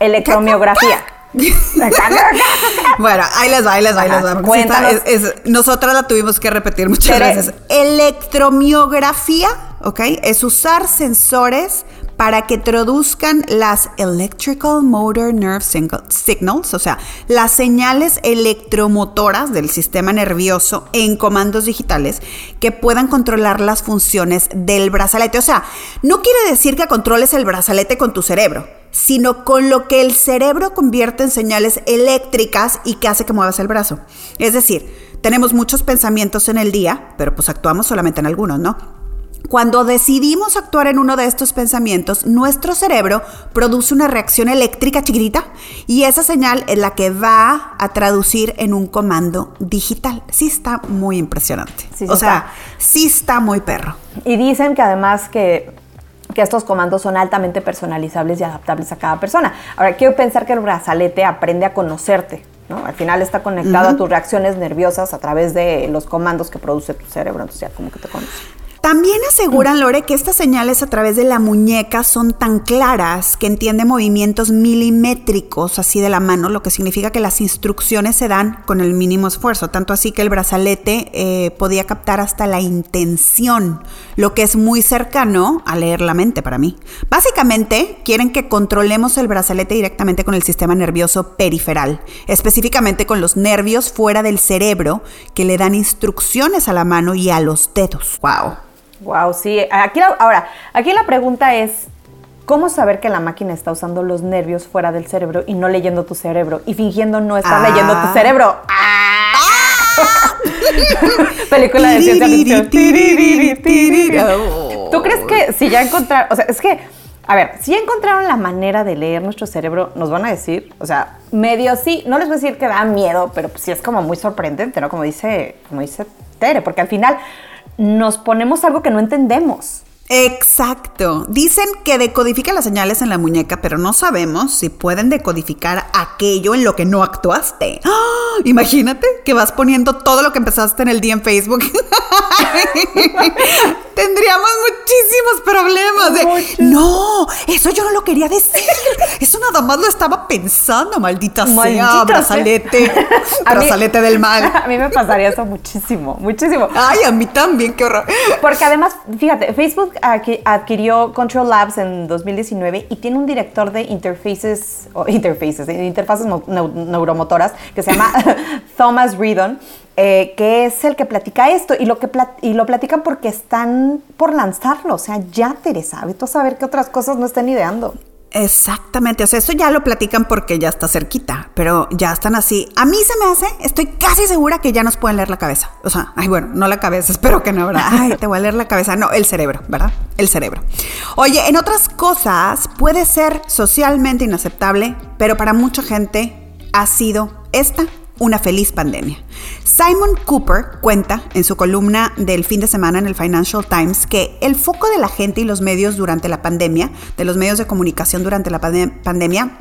Electromiografía. Bueno, ahí les va, ahí les va, ahí les va. Cuéntanos. es- es- nosotras la tuvimos que repetir muchas veces. Electromiografía, ¿ok? Es usar sensores para que traduzcan las Electrical Motor Nerve Signals, o sea, las señales electromotoras del sistema nervioso en comandos digitales que puedan controlar las funciones del brazalete. O sea, no quiere decir que controles el brazalete con tu cerebro, sino con lo que el cerebro convierte en señales eléctricas y que hace que muevas el brazo. Es decir, tenemos muchos pensamientos en el día, pero pues actuamos solamente en algunos, ¿no? Cuando decidimos actuar en uno de estos pensamientos, nuestro cerebro produce una reacción eléctrica chiquitita y esa señal es la que va a traducir en un comando digital. Sí está muy impresionante. Sí, sí o sea, está. sí está muy perro. Y dicen que además que, que estos comandos son altamente personalizables y adaptables a cada persona. Ahora, quiero pensar que el brazalete aprende a conocerte. ¿no? Al final está conectado a tus reacciones nerviosas a través de los comandos que produce tu cerebro. Entonces ya como que te conoce. También aseguran, Lore, que estas señales a través de la muñeca son tan claras que entiende movimientos milimétricos así de la mano, lo que significa que las instrucciones se dan con el mínimo esfuerzo. Tanto así que el brazalete eh, podía captar hasta la intención, lo que es muy cercano a leer la mente para mí. Básicamente, quieren que controlemos el brazalete directamente con el sistema nervioso periferal, específicamente con los nervios fuera del cerebro que le dan instrucciones a la mano y a los dedos. ¡Wow! Wow, sí. Aquí la- ahora, aquí la pregunta es, ¿cómo saber que la máquina está usando los nervios fuera del cerebro y no leyendo tu cerebro y fingiendo no estar Ah. leyendo tu cerebro? ¡Ah! Película de ciencia ficción. ¿Tú crees que si ya encontraron, o sea, es que, a ver, si ya encontraron la manera de leer nuestro cerebro, nos van a decir, o sea, medio sí, no les voy a decir que da miedo, pero pues sí es como muy sorprendente, ¿no? Como dice, como dice Tere, porque al final nos ponemos algo que no entendemos. Exacto. Dicen que decodifica las señales en la muñeca, pero no sabemos si pueden decodificar aquello en lo que no actuaste. ¡Ah! Imagínate que vas poniendo todo lo que empezaste en el día en Facebook. Tendríamos muchísimos problemas. de, Muchos. no, eso yo no lo quería decir. Eso nada más lo estaba pensando, maldita, Maldita sea, sea. brazalete. A mí- brazalete del mal. A mí me pasaría eso muchísimo, muchísimo. Ay, a mí también, qué horror. Porque además, fíjate, Facebook adqui- adquirió Control Labs en 2019 y tiene un director de interfaces, o interfaces, de interfaces neu- neu- neuromotoras que se llama Thomas Reardon, eh, que es el que platica esto y lo, que y lo platican porque están por lanzarlo. O sea, ya Teresa, vete a saber qué otras cosas no están ideando. Exactamente, o sea, eso ya lo platican porque ya está cerquita, pero ya están así. A mí se me hace, estoy casi segura que ya nos pueden leer la cabeza. O sea, ay, bueno, no la cabeza, espero que no, ¿verdad? Ay, te voy a leer la cabeza. No, el cerebro, ¿verdad? El cerebro. Oye, en otras cosas puede ser socialmente inaceptable, pero para mucha gente ha sido esta una feliz pandemia. Simon Cooper cuenta en su columna del fin de semana en el Financial Times que el foco de la gente y los medios durante la pandemia, de los medios de comunicación durante la pande- pandemia,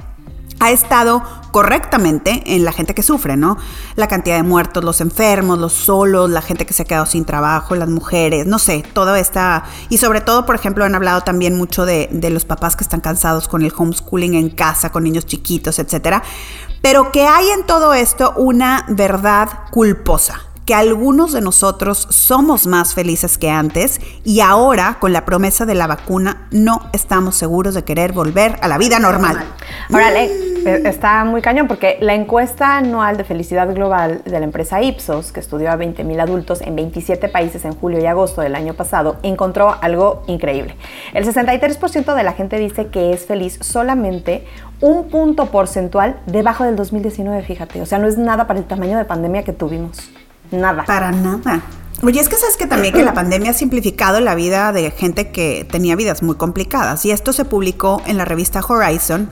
ha estado correctamente en la gente que sufre, ¿no? La cantidad de muertos, los enfermos, los solos, la gente que se ha quedado sin trabajo, las mujeres, no sé, todo esta... Y sobre todo, por ejemplo, han hablado también mucho de, de los papás que están cansados con el homeschooling en casa, con niños chiquitos, etcétera. Pero que hay en todo esto una verdad culposa que algunos de nosotros somos más felices que antes y ahora con la promesa de la vacuna no estamos seguros de querer volver a la vida normal. Ahora, le- eh, está muy cañón porque la encuesta anual de felicidad global de la empresa Ipsos, que estudió a 20 mil adultos en 27 países en julio y agosto del año pasado, encontró algo increíble. El 63% de la gente dice que es feliz solamente un punto porcentual debajo del 2019, fíjate. O sea, no es nada para el tamaño de pandemia que tuvimos. Nada. Para nada. Oye, es que sabes que también que la pandemia ha simplificado la vida de gente que tenía vidas muy complicadas. Y esto se publicó en la revista Horizon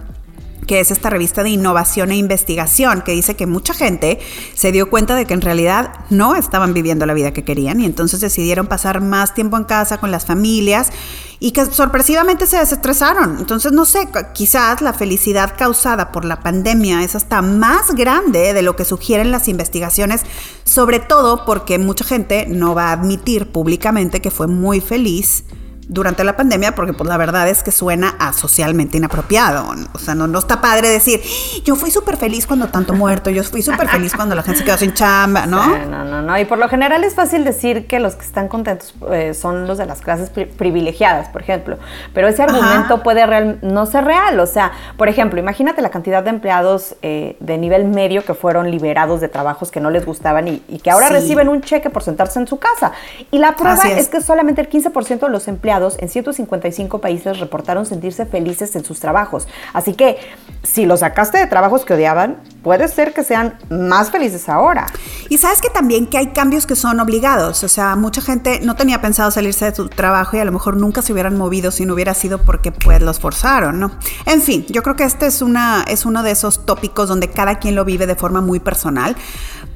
que es esta revista de innovación e investigación, que dice que mucha gente se dio cuenta de que en realidad no estaban viviendo la vida que querían y entonces decidieron pasar más tiempo en casa con las familias y que sorpresivamente se desestresaron. Entonces, no sé, quizás la felicidad causada por la pandemia es hasta más grande de lo que sugieren las investigaciones, sobre todo porque mucha gente no va a admitir públicamente que fue muy feliz durante la pandemia, porque pues la verdad es que suena a socialmente inapropiado. O sea, no, no está padre decir, yo fui súper feliz cuando tanto muerto, yo fui súper feliz cuando la gente se quedó sin chamba, ¿no? no, no, no. Y por lo general es fácil decir que los que están contentos eh, son los de las clases privilegiadas, por ejemplo. Pero ese argumento puede real, no ser real. O sea, por ejemplo, imagínate la cantidad de empleados eh, de nivel medio que fueron liberados de trabajos que no les gustaban y, que ahora reciben un cheque por sentarse en su casa. Y la prueba es que solamente el 15% de los empleados en 155 países reportaron sentirse felices en sus trabajos. Así que si los sacaste de trabajos que odiaban, puede ser que sean más felices ahora. Y sabes que también que hay cambios que son obligados. O sea, mucha gente no tenía pensado salirse de su trabajo y a lo mejor nunca se hubieran movido si no hubiera sido porque pues los forzaron, ¿no? En fin, yo creo que este es, una, es uno de esos tópicos donde cada quien lo vive de forma muy personal.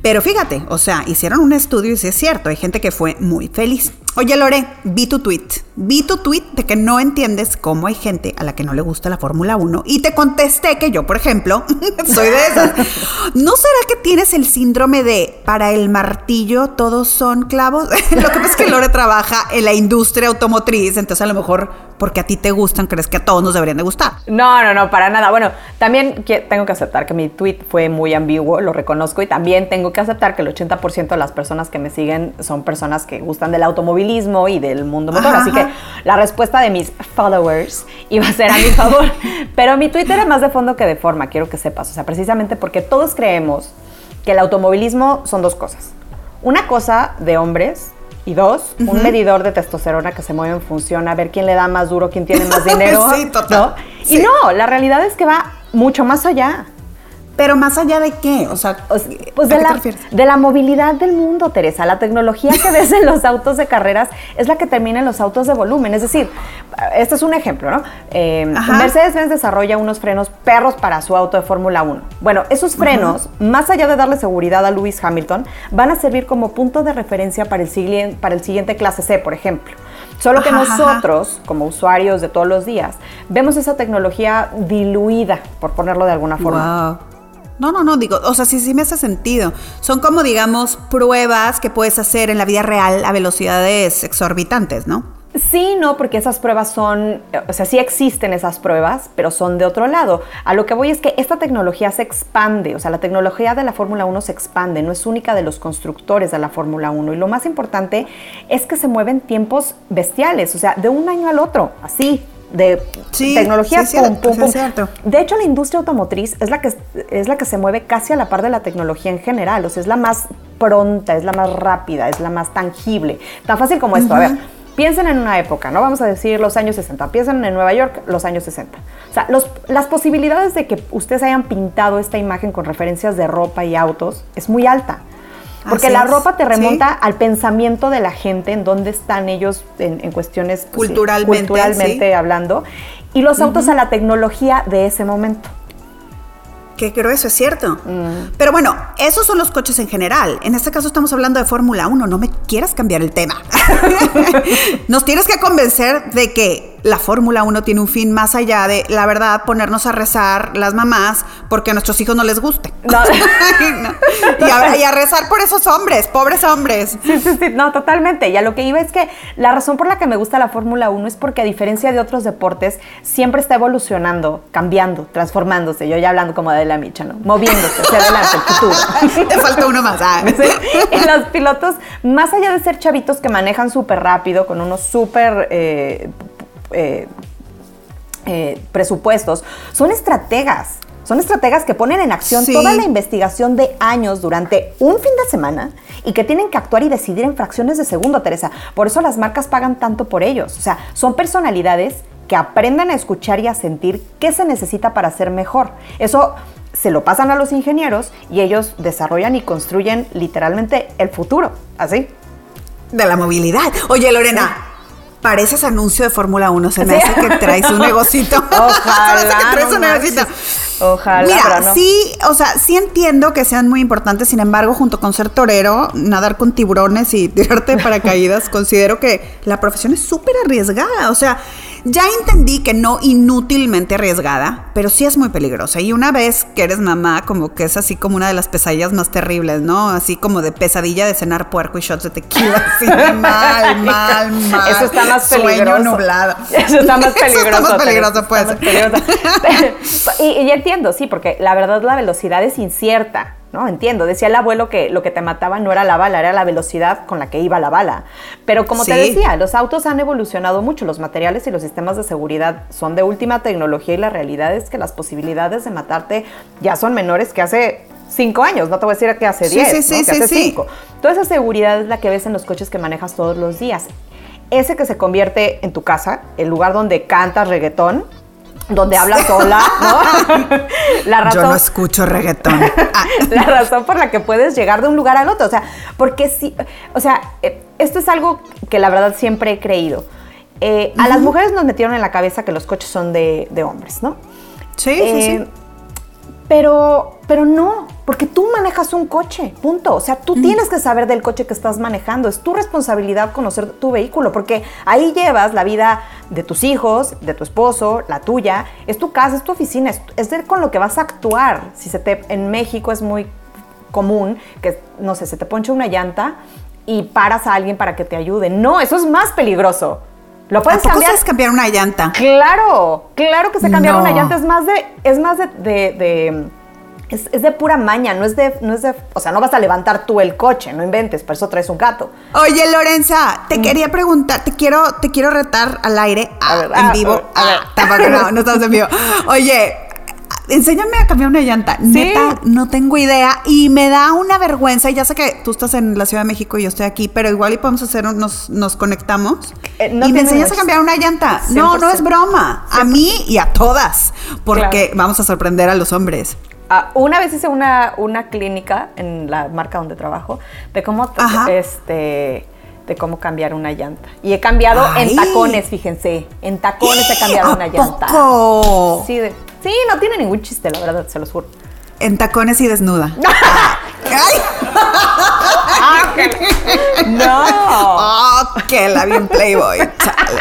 Pero fíjate, o sea, hicieron un estudio y sí es cierto, hay gente que fue muy feliz. Oye, Lore, vi tu tweet. Vi tu tweet de que no entiendes cómo hay gente a la que no le gusta la Fórmula 1 y te contesté que yo, por ejemplo, soy de esas. ¿No será que tienes el síndrome de para el martillo todos son clavos? lo que pasa es que Lore trabaja en la industria automotriz, entonces a lo mejor porque a ti te gustan, crees que a todos nos deberían de gustar. No, no, no, para nada. Bueno, también tengo que aceptar que mi tweet fue muy ambiguo, lo reconozco, y también tengo que aceptar que el 80% de las personas que me siguen son personas que gustan del automovilismo y del mundo motor. Así que la respuesta de mis followers iba a ser a mi favor. Pero mi tweet era más de fondo que de forma, quiero que sepas. O sea, precisamente porque todos creemos que el automovilismo son dos cosas. Una cosa de hombres y dos, un medidor de testosterona que se mueve en función a ver quién le da más duro, quién tiene más dinero. sí, total. Y no, la realidad es que va mucho más allá. Pero más allá de qué, o sea, pues de la, de la movilidad del mundo, Teresa. La tecnología que ves en los autos de carreras es la que termina en los autos de volumen. Es decir, este es un ejemplo, ¿no? Eh, Mercedes-Benz desarrolla unos frenos perros para su auto de Fórmula 1. Bueno, esos frenos, más allá de darle seguridad a Lewis Hamilton, van a servir como punto de referencia para el, para el siguiente clase C, por ejemplo. Solo que nosotros, como usuarios de todos los días, vemos esa tecnología diluida, por ponerlo de alguna forma. No, no, no, digo, o sea, sí, sí me hace sentido. Son como, digamos, pruebas que puedes hacer en la vida real a velocidades exorbitantes, ¿no? Sí, no, porque esas pruebas son, o sea, sí existen esas pruebas, pero son de otro lado. A lo que voy es que esta tecnología se expande, o sea, la tecnología de la Fórmula 1 se expande, no es única de los constructores de la Fórmula 1. Y lo más importante es que se mueven tiempos bestiales, o sea, de un año al otro, así, de tecnología. De hecho, la industria automotriz es la, que, es la que se mueve casi a la par de la tecnología en general. O sea, es la más pronta, es la más rápida, es la más tangible. Tan fácil como esto. A ver, piensen en una época, ¿no? Vamos a decir los años 60. Piensen en Nueva York, los años 60. O sea, las posibilidades de que ustedes hayan pintado esta imagen con referencias de ropa y autos es muy alta. Porque la ropa te remonta al pensamiento de la gente, en dónde están ellos en, cuestiones pues, culturalmente, hablando, y los autos a la tecnología de ese momento. Que creo eso es cierto. Mm. Pero bueno, esos son los coches en general. En este caso estamos hablando de Fórmula 1. No me quieras cambiar el tema. Nos tienes que convencer de que la Fórmula 1 tiene un fin más allá de, la verdad, ponernos a rezar las mamás porque a nuestros hijos no les guste. Y, a, rezar por esos hombres, pobres hombres. Sí, sí, sí, no, totalmente. Y a lo que iba es que la razón por la que me gusta la Fórmula 1 es porque a diferencia de otros deportes, siempre está evolucionando, cambiando, transformándose. Yo ya hablando como de la micha, ¿no? Moviéndose hacia adelante, el futuro. Te falta uno más. Ah. Y los pilotos, más allá de ser chavitos que manejan súper rápido, con unos súper... Eh, eh, eh, presupuestos, son estrategas. Son estrategas que ponen en acción toda la investigación de años durante un fin de semana y que tienen que actuar y decidir en fracciones de segundo, Teresa. Por eso las marcas pagan tanto por ellos. O sea, son personalidades que aprendan a escuchar y a sentir qué se necesita para ser mejor. Eso se lo pasan a los ingenieros y ellos desarrollan y construyen literalmente el futuro. Así. de la movilidad. Oye, Lorena. Pareces anuncio de Fórmula 1, se me hace que traes un negocito. Ojalá. se me hace que traes no un negocito. Ojalá. Mira, pero no. sí, o sea, sí entiendo que sean muy importantes, sin embargo, junto con ser torero, nadar con tiburones y tirarte de paracaídas, considero que la profesión es súper arriesgada. O sea, ya entendí que no inútilmente arriesgada, pero sí es muy peligrosa. Y una vez que eres mamá, como que es así como una de las pesadillas más terribles, ¿no? Así como de pesadilla de cenar puerco y shots de tequila, así de mal, mal, mal. Eso está más Sueño peligroso. nublado. Eso está más peligroso. Eso está más peligroso, más peligroso. y, y entiendo, sí, porque la verdad la velocidad es incierta. ¿No? Entiendo. Decía el abuelo que lo que te mataba no era la bala, era la velocidad con la que iba la bala. Pero como te decía, los autos han evolucionado mucho, los materiales y los sistemas de seguridad son de última tecnología y la realidad es que las posibilidades de matarte ya son menores que hace cinco años. No te voy a decir que hace Sí, diez, sí, ¿no? que hace cinco. Toda esa seguridad es la que ves en los coches que manejas todos los días. Ese que se convierte en tu casa, el lugar donde cantas reggaetón, donde hablas sola, ¿no? La razón, Yo no escucho reggaetón. Ah. la razón por la que puedes llegar de un lugar al otro. O sea, porque sí, o sea, eh, esto es algo que la verdad siempre he creído. Eh, A las mujeres nos metieron en la cabeza que los coches son de, de hombres, ¿no? Sí, sí, Eh, sí. Pero, pero no, porque tú manejas un coche, punto. O sea, tú tienes que saber del coche que estás manejando. Es tu responsabilidad conocer tu vehículo, porque ahí llevas la vida de tus hijos, de tu esposo, la tuya. Es tu casa, es tu oficina, es, es de con lo que vas a actuar. Si se te, en México es muy común que, no sé, se te ponche una llanta y paras a alguien para que te ayude. No, eso es más peligroso. Lo ¿A puedes poco cambiar. sabes cambiar una llanta? Claro, claro que se cambiar No. una llanta es más de, es más de, de- de- es, es de pura maña, no es de, no es de, o sea, no vas a levantar tú el coche, no inventes, por eso traes un gato. Oye, Lorenza, te quería preguntar, te quiero, te quiero retar al aire, A ver, en ah, vivo. a ver. Ah, tampoco, no, no estamos en vivo. Oye, enséñame a cambiar una llanta. Neta, no tengo idea y me da una vergüenza. Y ya sé que tú estás en la Ciudad de México y yo estoy aquí, pero igual y podemos hacer, un- nos, nos conectamos Eh, no y me enseñas a cambiar una llanta. No, no es 100%. broma. A mí y a todas, porque Claro. vamos a sorprender a los hombres. Ah, una vez hice una, una clínica en la marca donde trabajo de cómo, este, de cómo cambiar una llanta. Y he cambiado Ay. en tacones, fíjense, en tacones he cambiado ¿A una llanta. poco? Sí, de- sí, no tiene ningún chiste, la verdad, se los juro. En tacones y desnuda. Ay. No. Oh, que la bien Playboy. chale.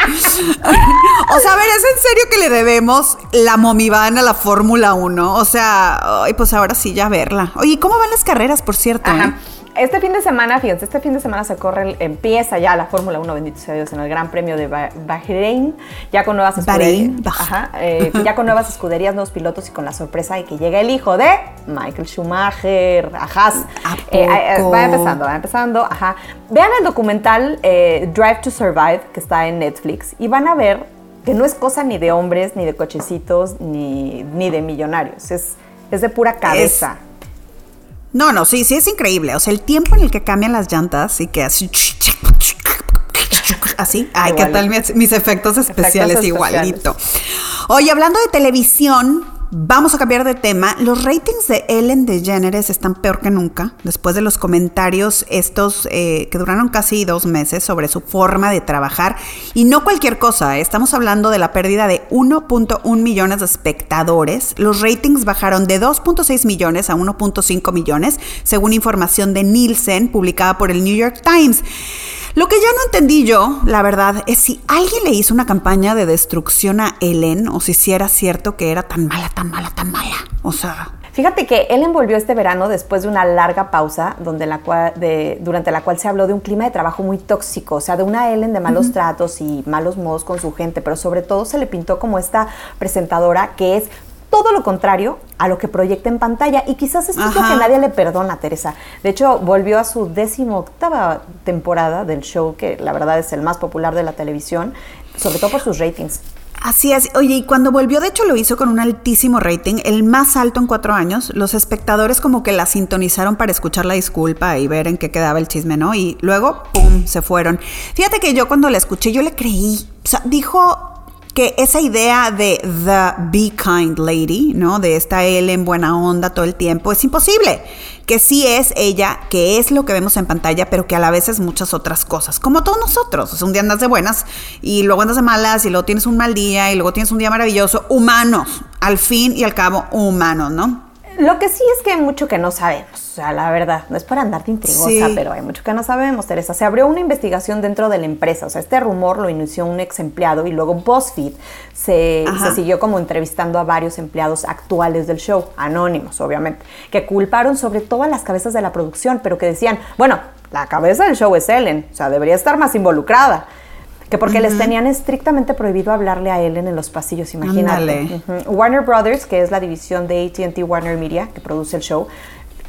o sea, a ver, ¿es en serio que le debemos la momivan a la Fórmula 1? O sea, ay, pues ahora sí, ya verla. Oye, ¿cómo van las carreras, por cierto? Ajá. eh? Este fin de semana, fíjense, este fin de semana se corre, el- empieza ya la Fórmula 1, bendito sea Dios, en el Gran Premio de Ba- Bahrein, ya con nuevas Bahrein, escuderías. Ajá, eh, ya con nuevas escuderías, nuevos pilotos y con la sorpresa de que llega el hijo de Michael Schumacher, ajá. ¿A Eh, eh, va empezando, va empezando, ajá. Vean el documental eh, Drive to Survive, que está en Netflix, y van a ver que no es cosa ni de hombres, ni de cochecitos, ni, ni de millonarios, es, es de pura cabeza. No, no, sí, sí, es increíble. O sea, el tiempo en el que cambian las llantas y que así. Así. Ay, ¿qué tal mis, mis efectos especiales? especiales. Igualito. Oye, hablando de televisión, vamos a cambiar de tema. Los ratings de Ellen DeGeneres están peor que nunca después de los comentarios estos eh, que duraron casi dos meses sobre su forma de trabajar. Y no cualquier cosa, ¿eh? estamos hablando de la pérdida de 1.1 millones de espectadores. Los ratings bajaron de 2.6 millones a 1.5 millones, según información de Nielsen publicada por el New York Times. Lo que ya no entendí yo, la verdad, es si alguien le hizo una campaña de destrucción a Ellen o si sí era cierto que era tan mala, tan mala, tan mala. O sea, Fíjate que Ellen volvió este verano después de una larga pausa donde la cual- de- durante la cual se habló de un clima de trabajo muy tóxico, o sea, de una Ellen de malos tratos y malos modos con su gente, pero sobre todo se le pintó como esta presentadora que es todo lo contrario a lo que proyecta en pantalla y quizás esto es lo que nadie le perdona, Teresa. De hecho, volvió a su décimo octava temporada del show, que la verdad es el más popular de la televisión, sobre todo por sus ratings. Así es. Oye, y cuando volvió, de hecho lo hizo con un altísimo rating, el más alto en cuatro años. Los espectadores como que la sintonizaron para escuchar la disculpa y ver en qué quedaba el chisme, ¿no? Y luego, ¡pum!, se fueron. Fíjate que yo cuando la escuché, yo le creí. O sea, dijo que esa idea de the be kind lady, ¿no? De esta Ellen buena onda todo el tiempo, es imposible. Que sí es ella, que es lo que vemos en pantalla, pero que a la vez es muchas otras cosas, como todos nosotros. O sea, un día andas de buenas y luego andas de malas y luego tienes un mal día y luego tienes un día maravilloso. Humanos, al fin y al cabo, humanos, ¿no? Lo que sí es que hay mucho que no sabemos, o sea, la verdad, no es para andarte intrigosa, pero hay mucho que no sabemos, Teresa. Se abrió una investigación dentro de la empresa, o sea, este rumor lo inició un ex empleado y luego BuzzFeed se, se, siguió como entrevistando a varios empleados actuales del show, anónimos, obviamente, que culparon sobre todo a las cabezas de la producción, pero que decían, bueno, la cabeza del show es Ellen, o sea, debería estar más involucrada que porque les tenían estrictamente prohibido hablarle a Ellen en los pasillos, imagínate. Warner Brothers, que es la división de AT&T Warner Media, que produce el show,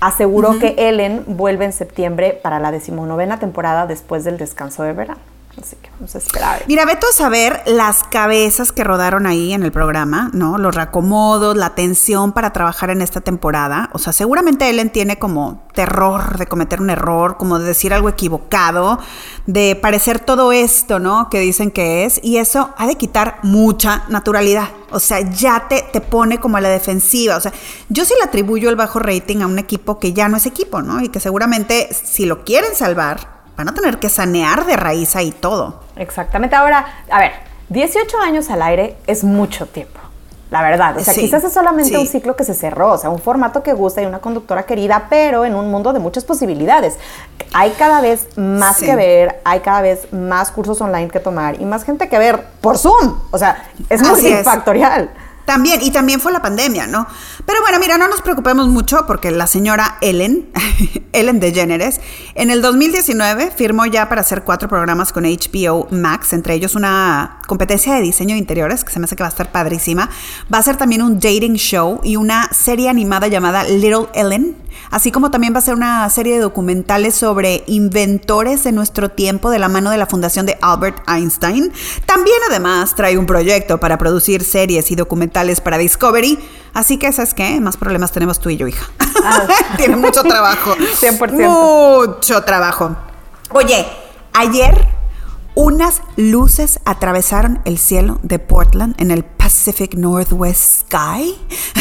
aseguró que Ellen vuelve en septiembre para la decimonovena temporada después del descanso de verano. Así que vamos a esperar. Mira, veto a saber las cabezas que rodaron ahí en el programa, ¿no? Los reacomodos, la tensión para trabajar en esta temporada. O sea, seguramente Ellen tiene como terror de cometer un error, como de decir algo equivocado, de parecer todo esto, ¿no? Que dicen que es. Y eso ha de quitar mucha naturalidad. O sea, ya te, te pone como a la defensiva. O sea, yo sí le atribuyo el bajo rating a un equipo que ya no es equipo, ¿no? Y que seguramente si lo quieren salvar, van a tener que sanear de raíz ahí todo. Exactamente. Ahora, a ver, 18 años al aire es mucho tiempo. La verdad, o sea, quizás es solamente un ciclo que se cerró, o sea, un formato que gusta y una conductora querida, pero en un mundo de muchas posibilidades. Hay cada vez más que ver, hay cada vez más cursos online que tomar y más gente que ver por Zoom. O sea, es multifactorial. También, y también fue la pandemia, ¿no? Pero bueno, mira, no nos preocupemos mucho porque la señora Ellen, Ellen DeGeneres, en el 2019 firmó ya para hacer cuatro programas con HBO Max, entre ellos una competencia de diseño de interiores, que se me hace que va a estar padrísima. Va a ser también un dating show y una serie animada llamada Little Ellen, así como también va a ser una serie de documentales sobre inventores de nuestro tiempo de la mano de la fundación de Albert Einstein. También además trae un proyecto para producir series y documentales para Discovery, así que ¿sabes qué? Más problemas tenemos tú y yo, hija. Ah. Tiene mucho trabajo. 100%. Mucho trabajo. Oye, ayer unas luces atravesaron el cielo de Portland en el Pacific Northwest Sky.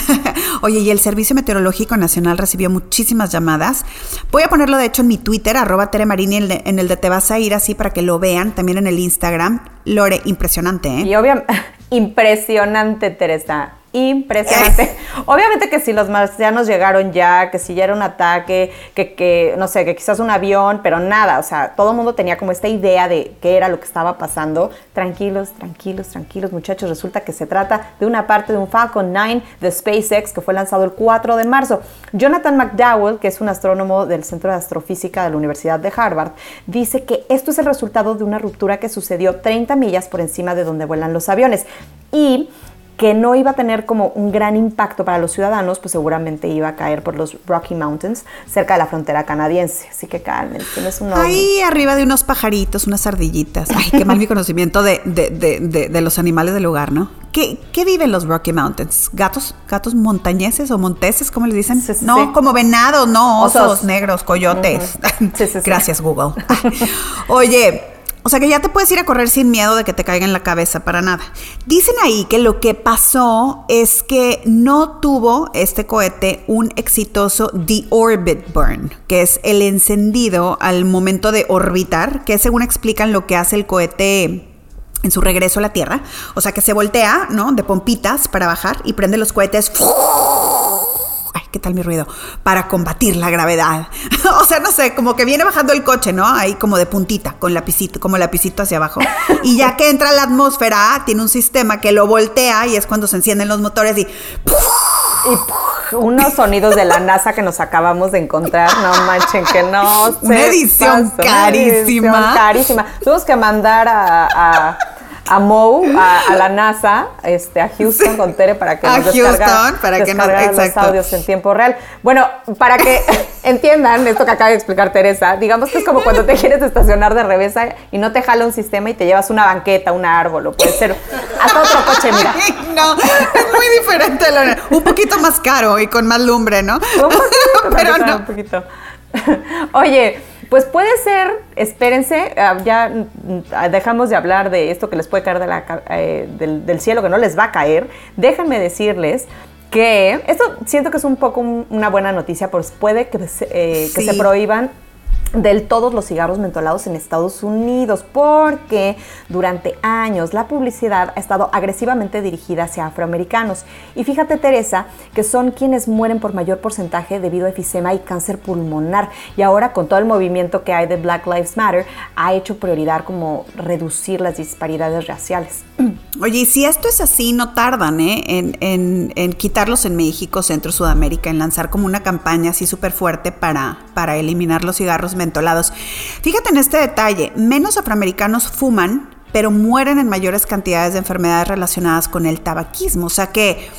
Oye, y el Servicio Meteorológico Nacional recibió muchísimas llamadas. Voy a ponerlo de hecho en mi Twitter, arroba Teremarini, en el de Te vas a ir así para que lo vean, también en el Instagram. Lore, impresionante, ¿eh? Y obviamente, impresionante, Teresa impresionante. Obviamente que si los marcianos llegaron ya, que si ya era un ataque, que, que, no sé, que quizás un avión, pero nada, o sea, todo el mundo tenía como esta idea de qué era lo que estaba pasando. Tranquilos, tranquilos, tranquilos, muchachos, resulta que se trata de una parte de un Falcon 9 de SpaceX que fue lanzado el 4 de marzo. Jonathan McDowell, que es un astrónomo del Centro de Astrofísica de la Universidad de Harvard, dice que esto es el resultado de una ruptura que sucedió 30 millas por encima de donde vuelan los aviones. Y que no iba a tener como un gran impacto para los ciudadanos, pues seguramente iba a caer por los Rocky Mountains, cerca de la frontera canadiense. Así que cálmense, tienes un Ahí arriba de unos pajaritos, unas ardillitas. Ay, qué mal mi conocimiento de, de, de, de, los animales del lugar, ¿no? ¿Qué, ¿Qué viven los Rocky Mountains? ¿Gatos gatos montañeses o monteses, como le dicen? no, como venados, no, osos, negros, coyotes. Gracias, Google. Oye, o sea que ya te puedes ir a correr sin miedo de que te caiga en la cabeza para nada. Dicen ahí que lo que pasó es que no tuvo este cohete un exitoso deorbit burn, que es el encendido al momento de orbitar, que según explican lo que hace el cohete en su regreso a la Tierra. O sea que se voltea, ¿no? De pompitas para bajar y prende los cohetes. ¿Qué tal mi ruido? Para combatir la gravedad. o sea, no sé, como que viene bajando el coche, ¿no? Ahí como de puntita, con lapicito, como lapicito hacia abajo. Y ya que entra la atmósfera, tiene un sistema que lo voltea y es cuando se encienden los motores y... Y unos sonidos de la NASA que nos acabamos de encontrar, no manchen que no. Una edición carísima. Una edición carísima. Tuvimos que mandar a a Mo, a, la NASA, este, a Houston con Tere para que nos Houston, para que nos, los audios en tiempo real. Bueno, para que entiendan esto que acaba de explicar Teresa, digamos que es como cuando te quieres estacionar de revesa y no te jala un sistema y te llevas una banqueta, un árbol, o puede ser hasta otro coche, mira. No, es muy diferente, un poquito más caro y con más lumbre, ¿no? Un poquito, Pero no. un poquito. Oye, Pues puede ser, espérense, ah, ya mm, dejamos de hablar de esto que les puede caer de la eh, del, cielo, que no les va a caer. Déjenme decirles que esto siento que es un poco una buena noticia, pues puede que, eh, que se prohíban del todos los cigarros mentolados en Estados Unidos, porque durante años la publicidad ha estado agresivamente dirigida hacia afroamericanos. Y fíjate, Teresa, que son quienes mueren por mayor porcentaje debido a efisema y cáncer pulmonar. Y ahora con todo el movimiento que hay de Black Lives Matter, ha hecho prioridad como reducir las disparidades raciales. Oye, y si esto es así, no tardan ¿eh? en, en, quitarlos en México, Centro, Sudamérica, en lanzar como una campaña así súper fuerte para, para eliminar los cigarros mentolados. Fíjate en este detalle, menos afroamericanos fuman, pero mueren en mayores cantidades de enfermedades relacionadas con el tabaquismo. O sea que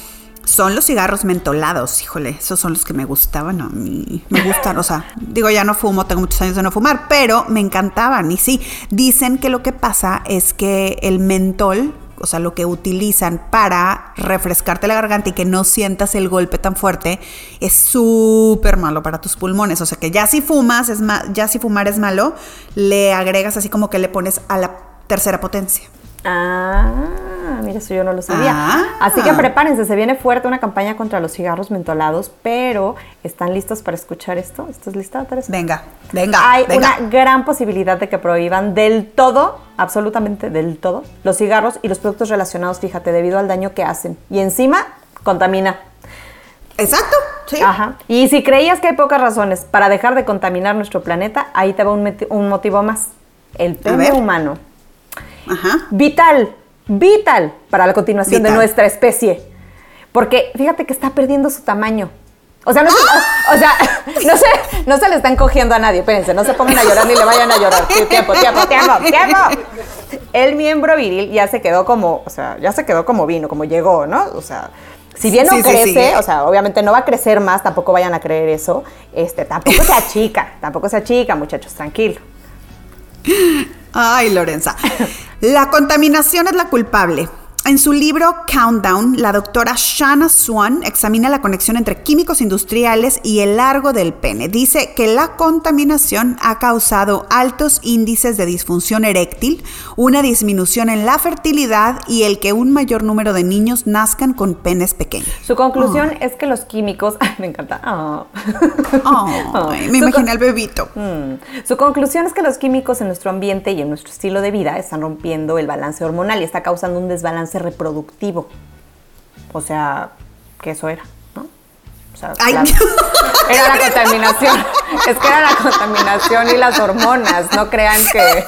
son los cigarros mentolados, híjole, esos son los que me gustaban a mí. Me gustan, o sea, digo, ya no fumo, tengo muchos años de no fumar, pero me encantaban. Y sí, dicen que lo que pasa es que el mentol o sea, lo que utilizan para refrescarte la garganta y que no sientas el golpe tan fuerte, es súper malo para tus pulmones. O sea que ya si fumas, es ya si fumar es malo, le agregas así como que le pones a la tercera potencia. Ah, mira, eso yo no lo sabía. Ah. Así que prepárense, se viene fuerte una campaña contra los cigarros mentolados, pero ¿están listos para escuchar esto? ¿Estás lista, Teresa? Venga, venga. Hay una gran posibilidad de que prohíban del todo, absolutamente del todo, los cigarros y los productos relacionados, fíjate, debido al daño que hacen. Y encima, contamina. Exacto, sí. Ajá. Y si creías que hay pocas razones para dejar de contaminar nuestro planeta, ahí te va un, un motivo más. El pene humano vital, vital para la continuación de nuestra especie. Porque fíjate que está perdiendo su tamaño. O sea, no, o sea, no se, no se le están cogiendo a nadie. Espérense, no se pongan a llorar ni le vayan a llorar. Tiempo, tiempo, tiempo, tiempo. El miembro viril ya se quedó como, o sea, ya se quedó como vino, como llegó, ¿no? O sea, si bien no crece, o sea, obviamente no va a crecer más, tampoco vayan a creer eso. Este, tampoco se achica, tampoco se achica, muchachos, tranquilo. Ay, Lorenza. La contaminación es la culpable. En su libro Countdown, la doctora Shanna Swan examina la conexión entre químicos industriales y el largo del pene. Dice que la contaminación ha causado altos índices de disfunción eréctil, una disminución en la fertilidad y el que un mayor número de niños nazcan con penes pequeños. Su conclusión es que los químicos... me encanta. Oh. me imaginé al bebito. Mm. Su conclusión es que los químicos en nuestro ambiente y en nuestro estilo de vida están rompiendo el balance hormonal y está causando un desbalance reproductivo. O sea, que eso era, ¿no? O sea, era la contaminación. Es que era la contaminación y las hormonas. No crean que,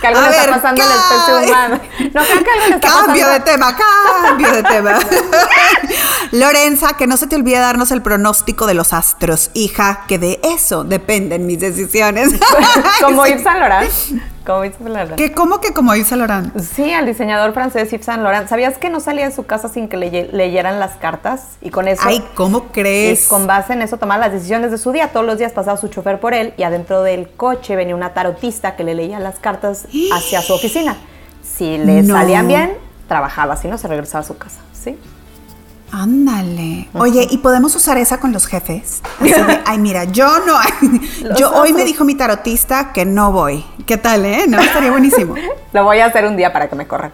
que algo le está pasando en el especie humano. No crean que algo le está cambio de tema, cambio de tema. Lorenza, que no se te olvide darnos el pronóstico de los astros, hija, que de eso dependen mis decisiones. Como Yves Saint Laurent. Como Laurent. ¿Qué, ¿Cómo que como Saint Laurent? Sí, al diseñador francés Yves Saint Laurent. ¿Sabías que no salía de su casa sin que le leyeran las cartas? Y con eso... Ay, ¿cómo crees? Y con base en eso tomar las decisiones de su día. Todos los días pasaba su chofer por él y adentro del coche venía una tarotista que le leía las cartas hacia su oficina. Si le salían bien, trabajaba, si no, se regresaba a su casa, ¿sí? Ándale. Oye, ¿y podemos usar esa con los jefes? ay, mira, yo no. yo hoy me dijo mi tarotista que no voy. ¿Qué tal, eh? No, estaría buenísimo. Lo voy a hacer un día para que me corran.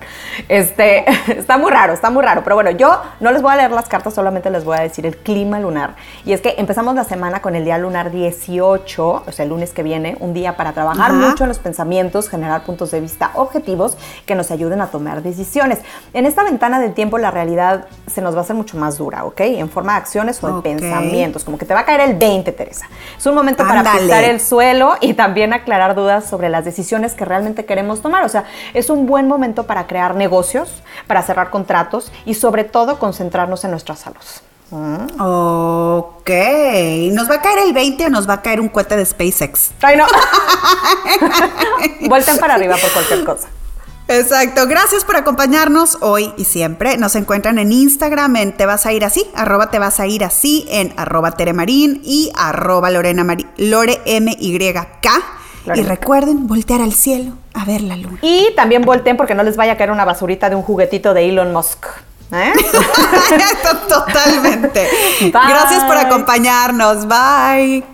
Este, está muy raro, está muy raro. Pero bueno, yo no les voy a leer las cartas, solamente les voy a decir el clima lunar. Y es que empezamos la semana con el día lunar 18, o sea, el lunes que viene, un día para trabajar mucho en los pensamientos, generar puntos de vista objetivos que nos ayuden a tomar decisiones. En esta ventana del tiempo, la realidad se nos va a hacer mucho más dura, ¿ok? En forma de acciones o de pensamientos, como que te va a caer el 20, Teresa. Es un momento para pisar el suelo y también aclarar dudas sobre las decisiones que realmente queremos tomar. O sea, es un buen momento para crear negocios, para cerrar contratos y sobre todo concentrarnos en nuestra salud. ¿Mm? Ok. ¿Nos va a caer el 20 o nos va a caer un cohete de SpaceX? Ay, no. Vuelten para arriba por cualquier cosa. Exacto, gracias por acompañarnos hoy y siempre. Nos encuentran en Instagram en Te vas a ir así, arroba Te vas a ir así, en arroba Teremarín y arroba Lorena Lore M Y K. Y recuerden voltear al cielo a ver la luna. Y también volteen porque no les vaya a caer una basurita de un juguetito de Elon Musk. ¿Eh? Totalmente. Gracias por acompañarnos. Bye.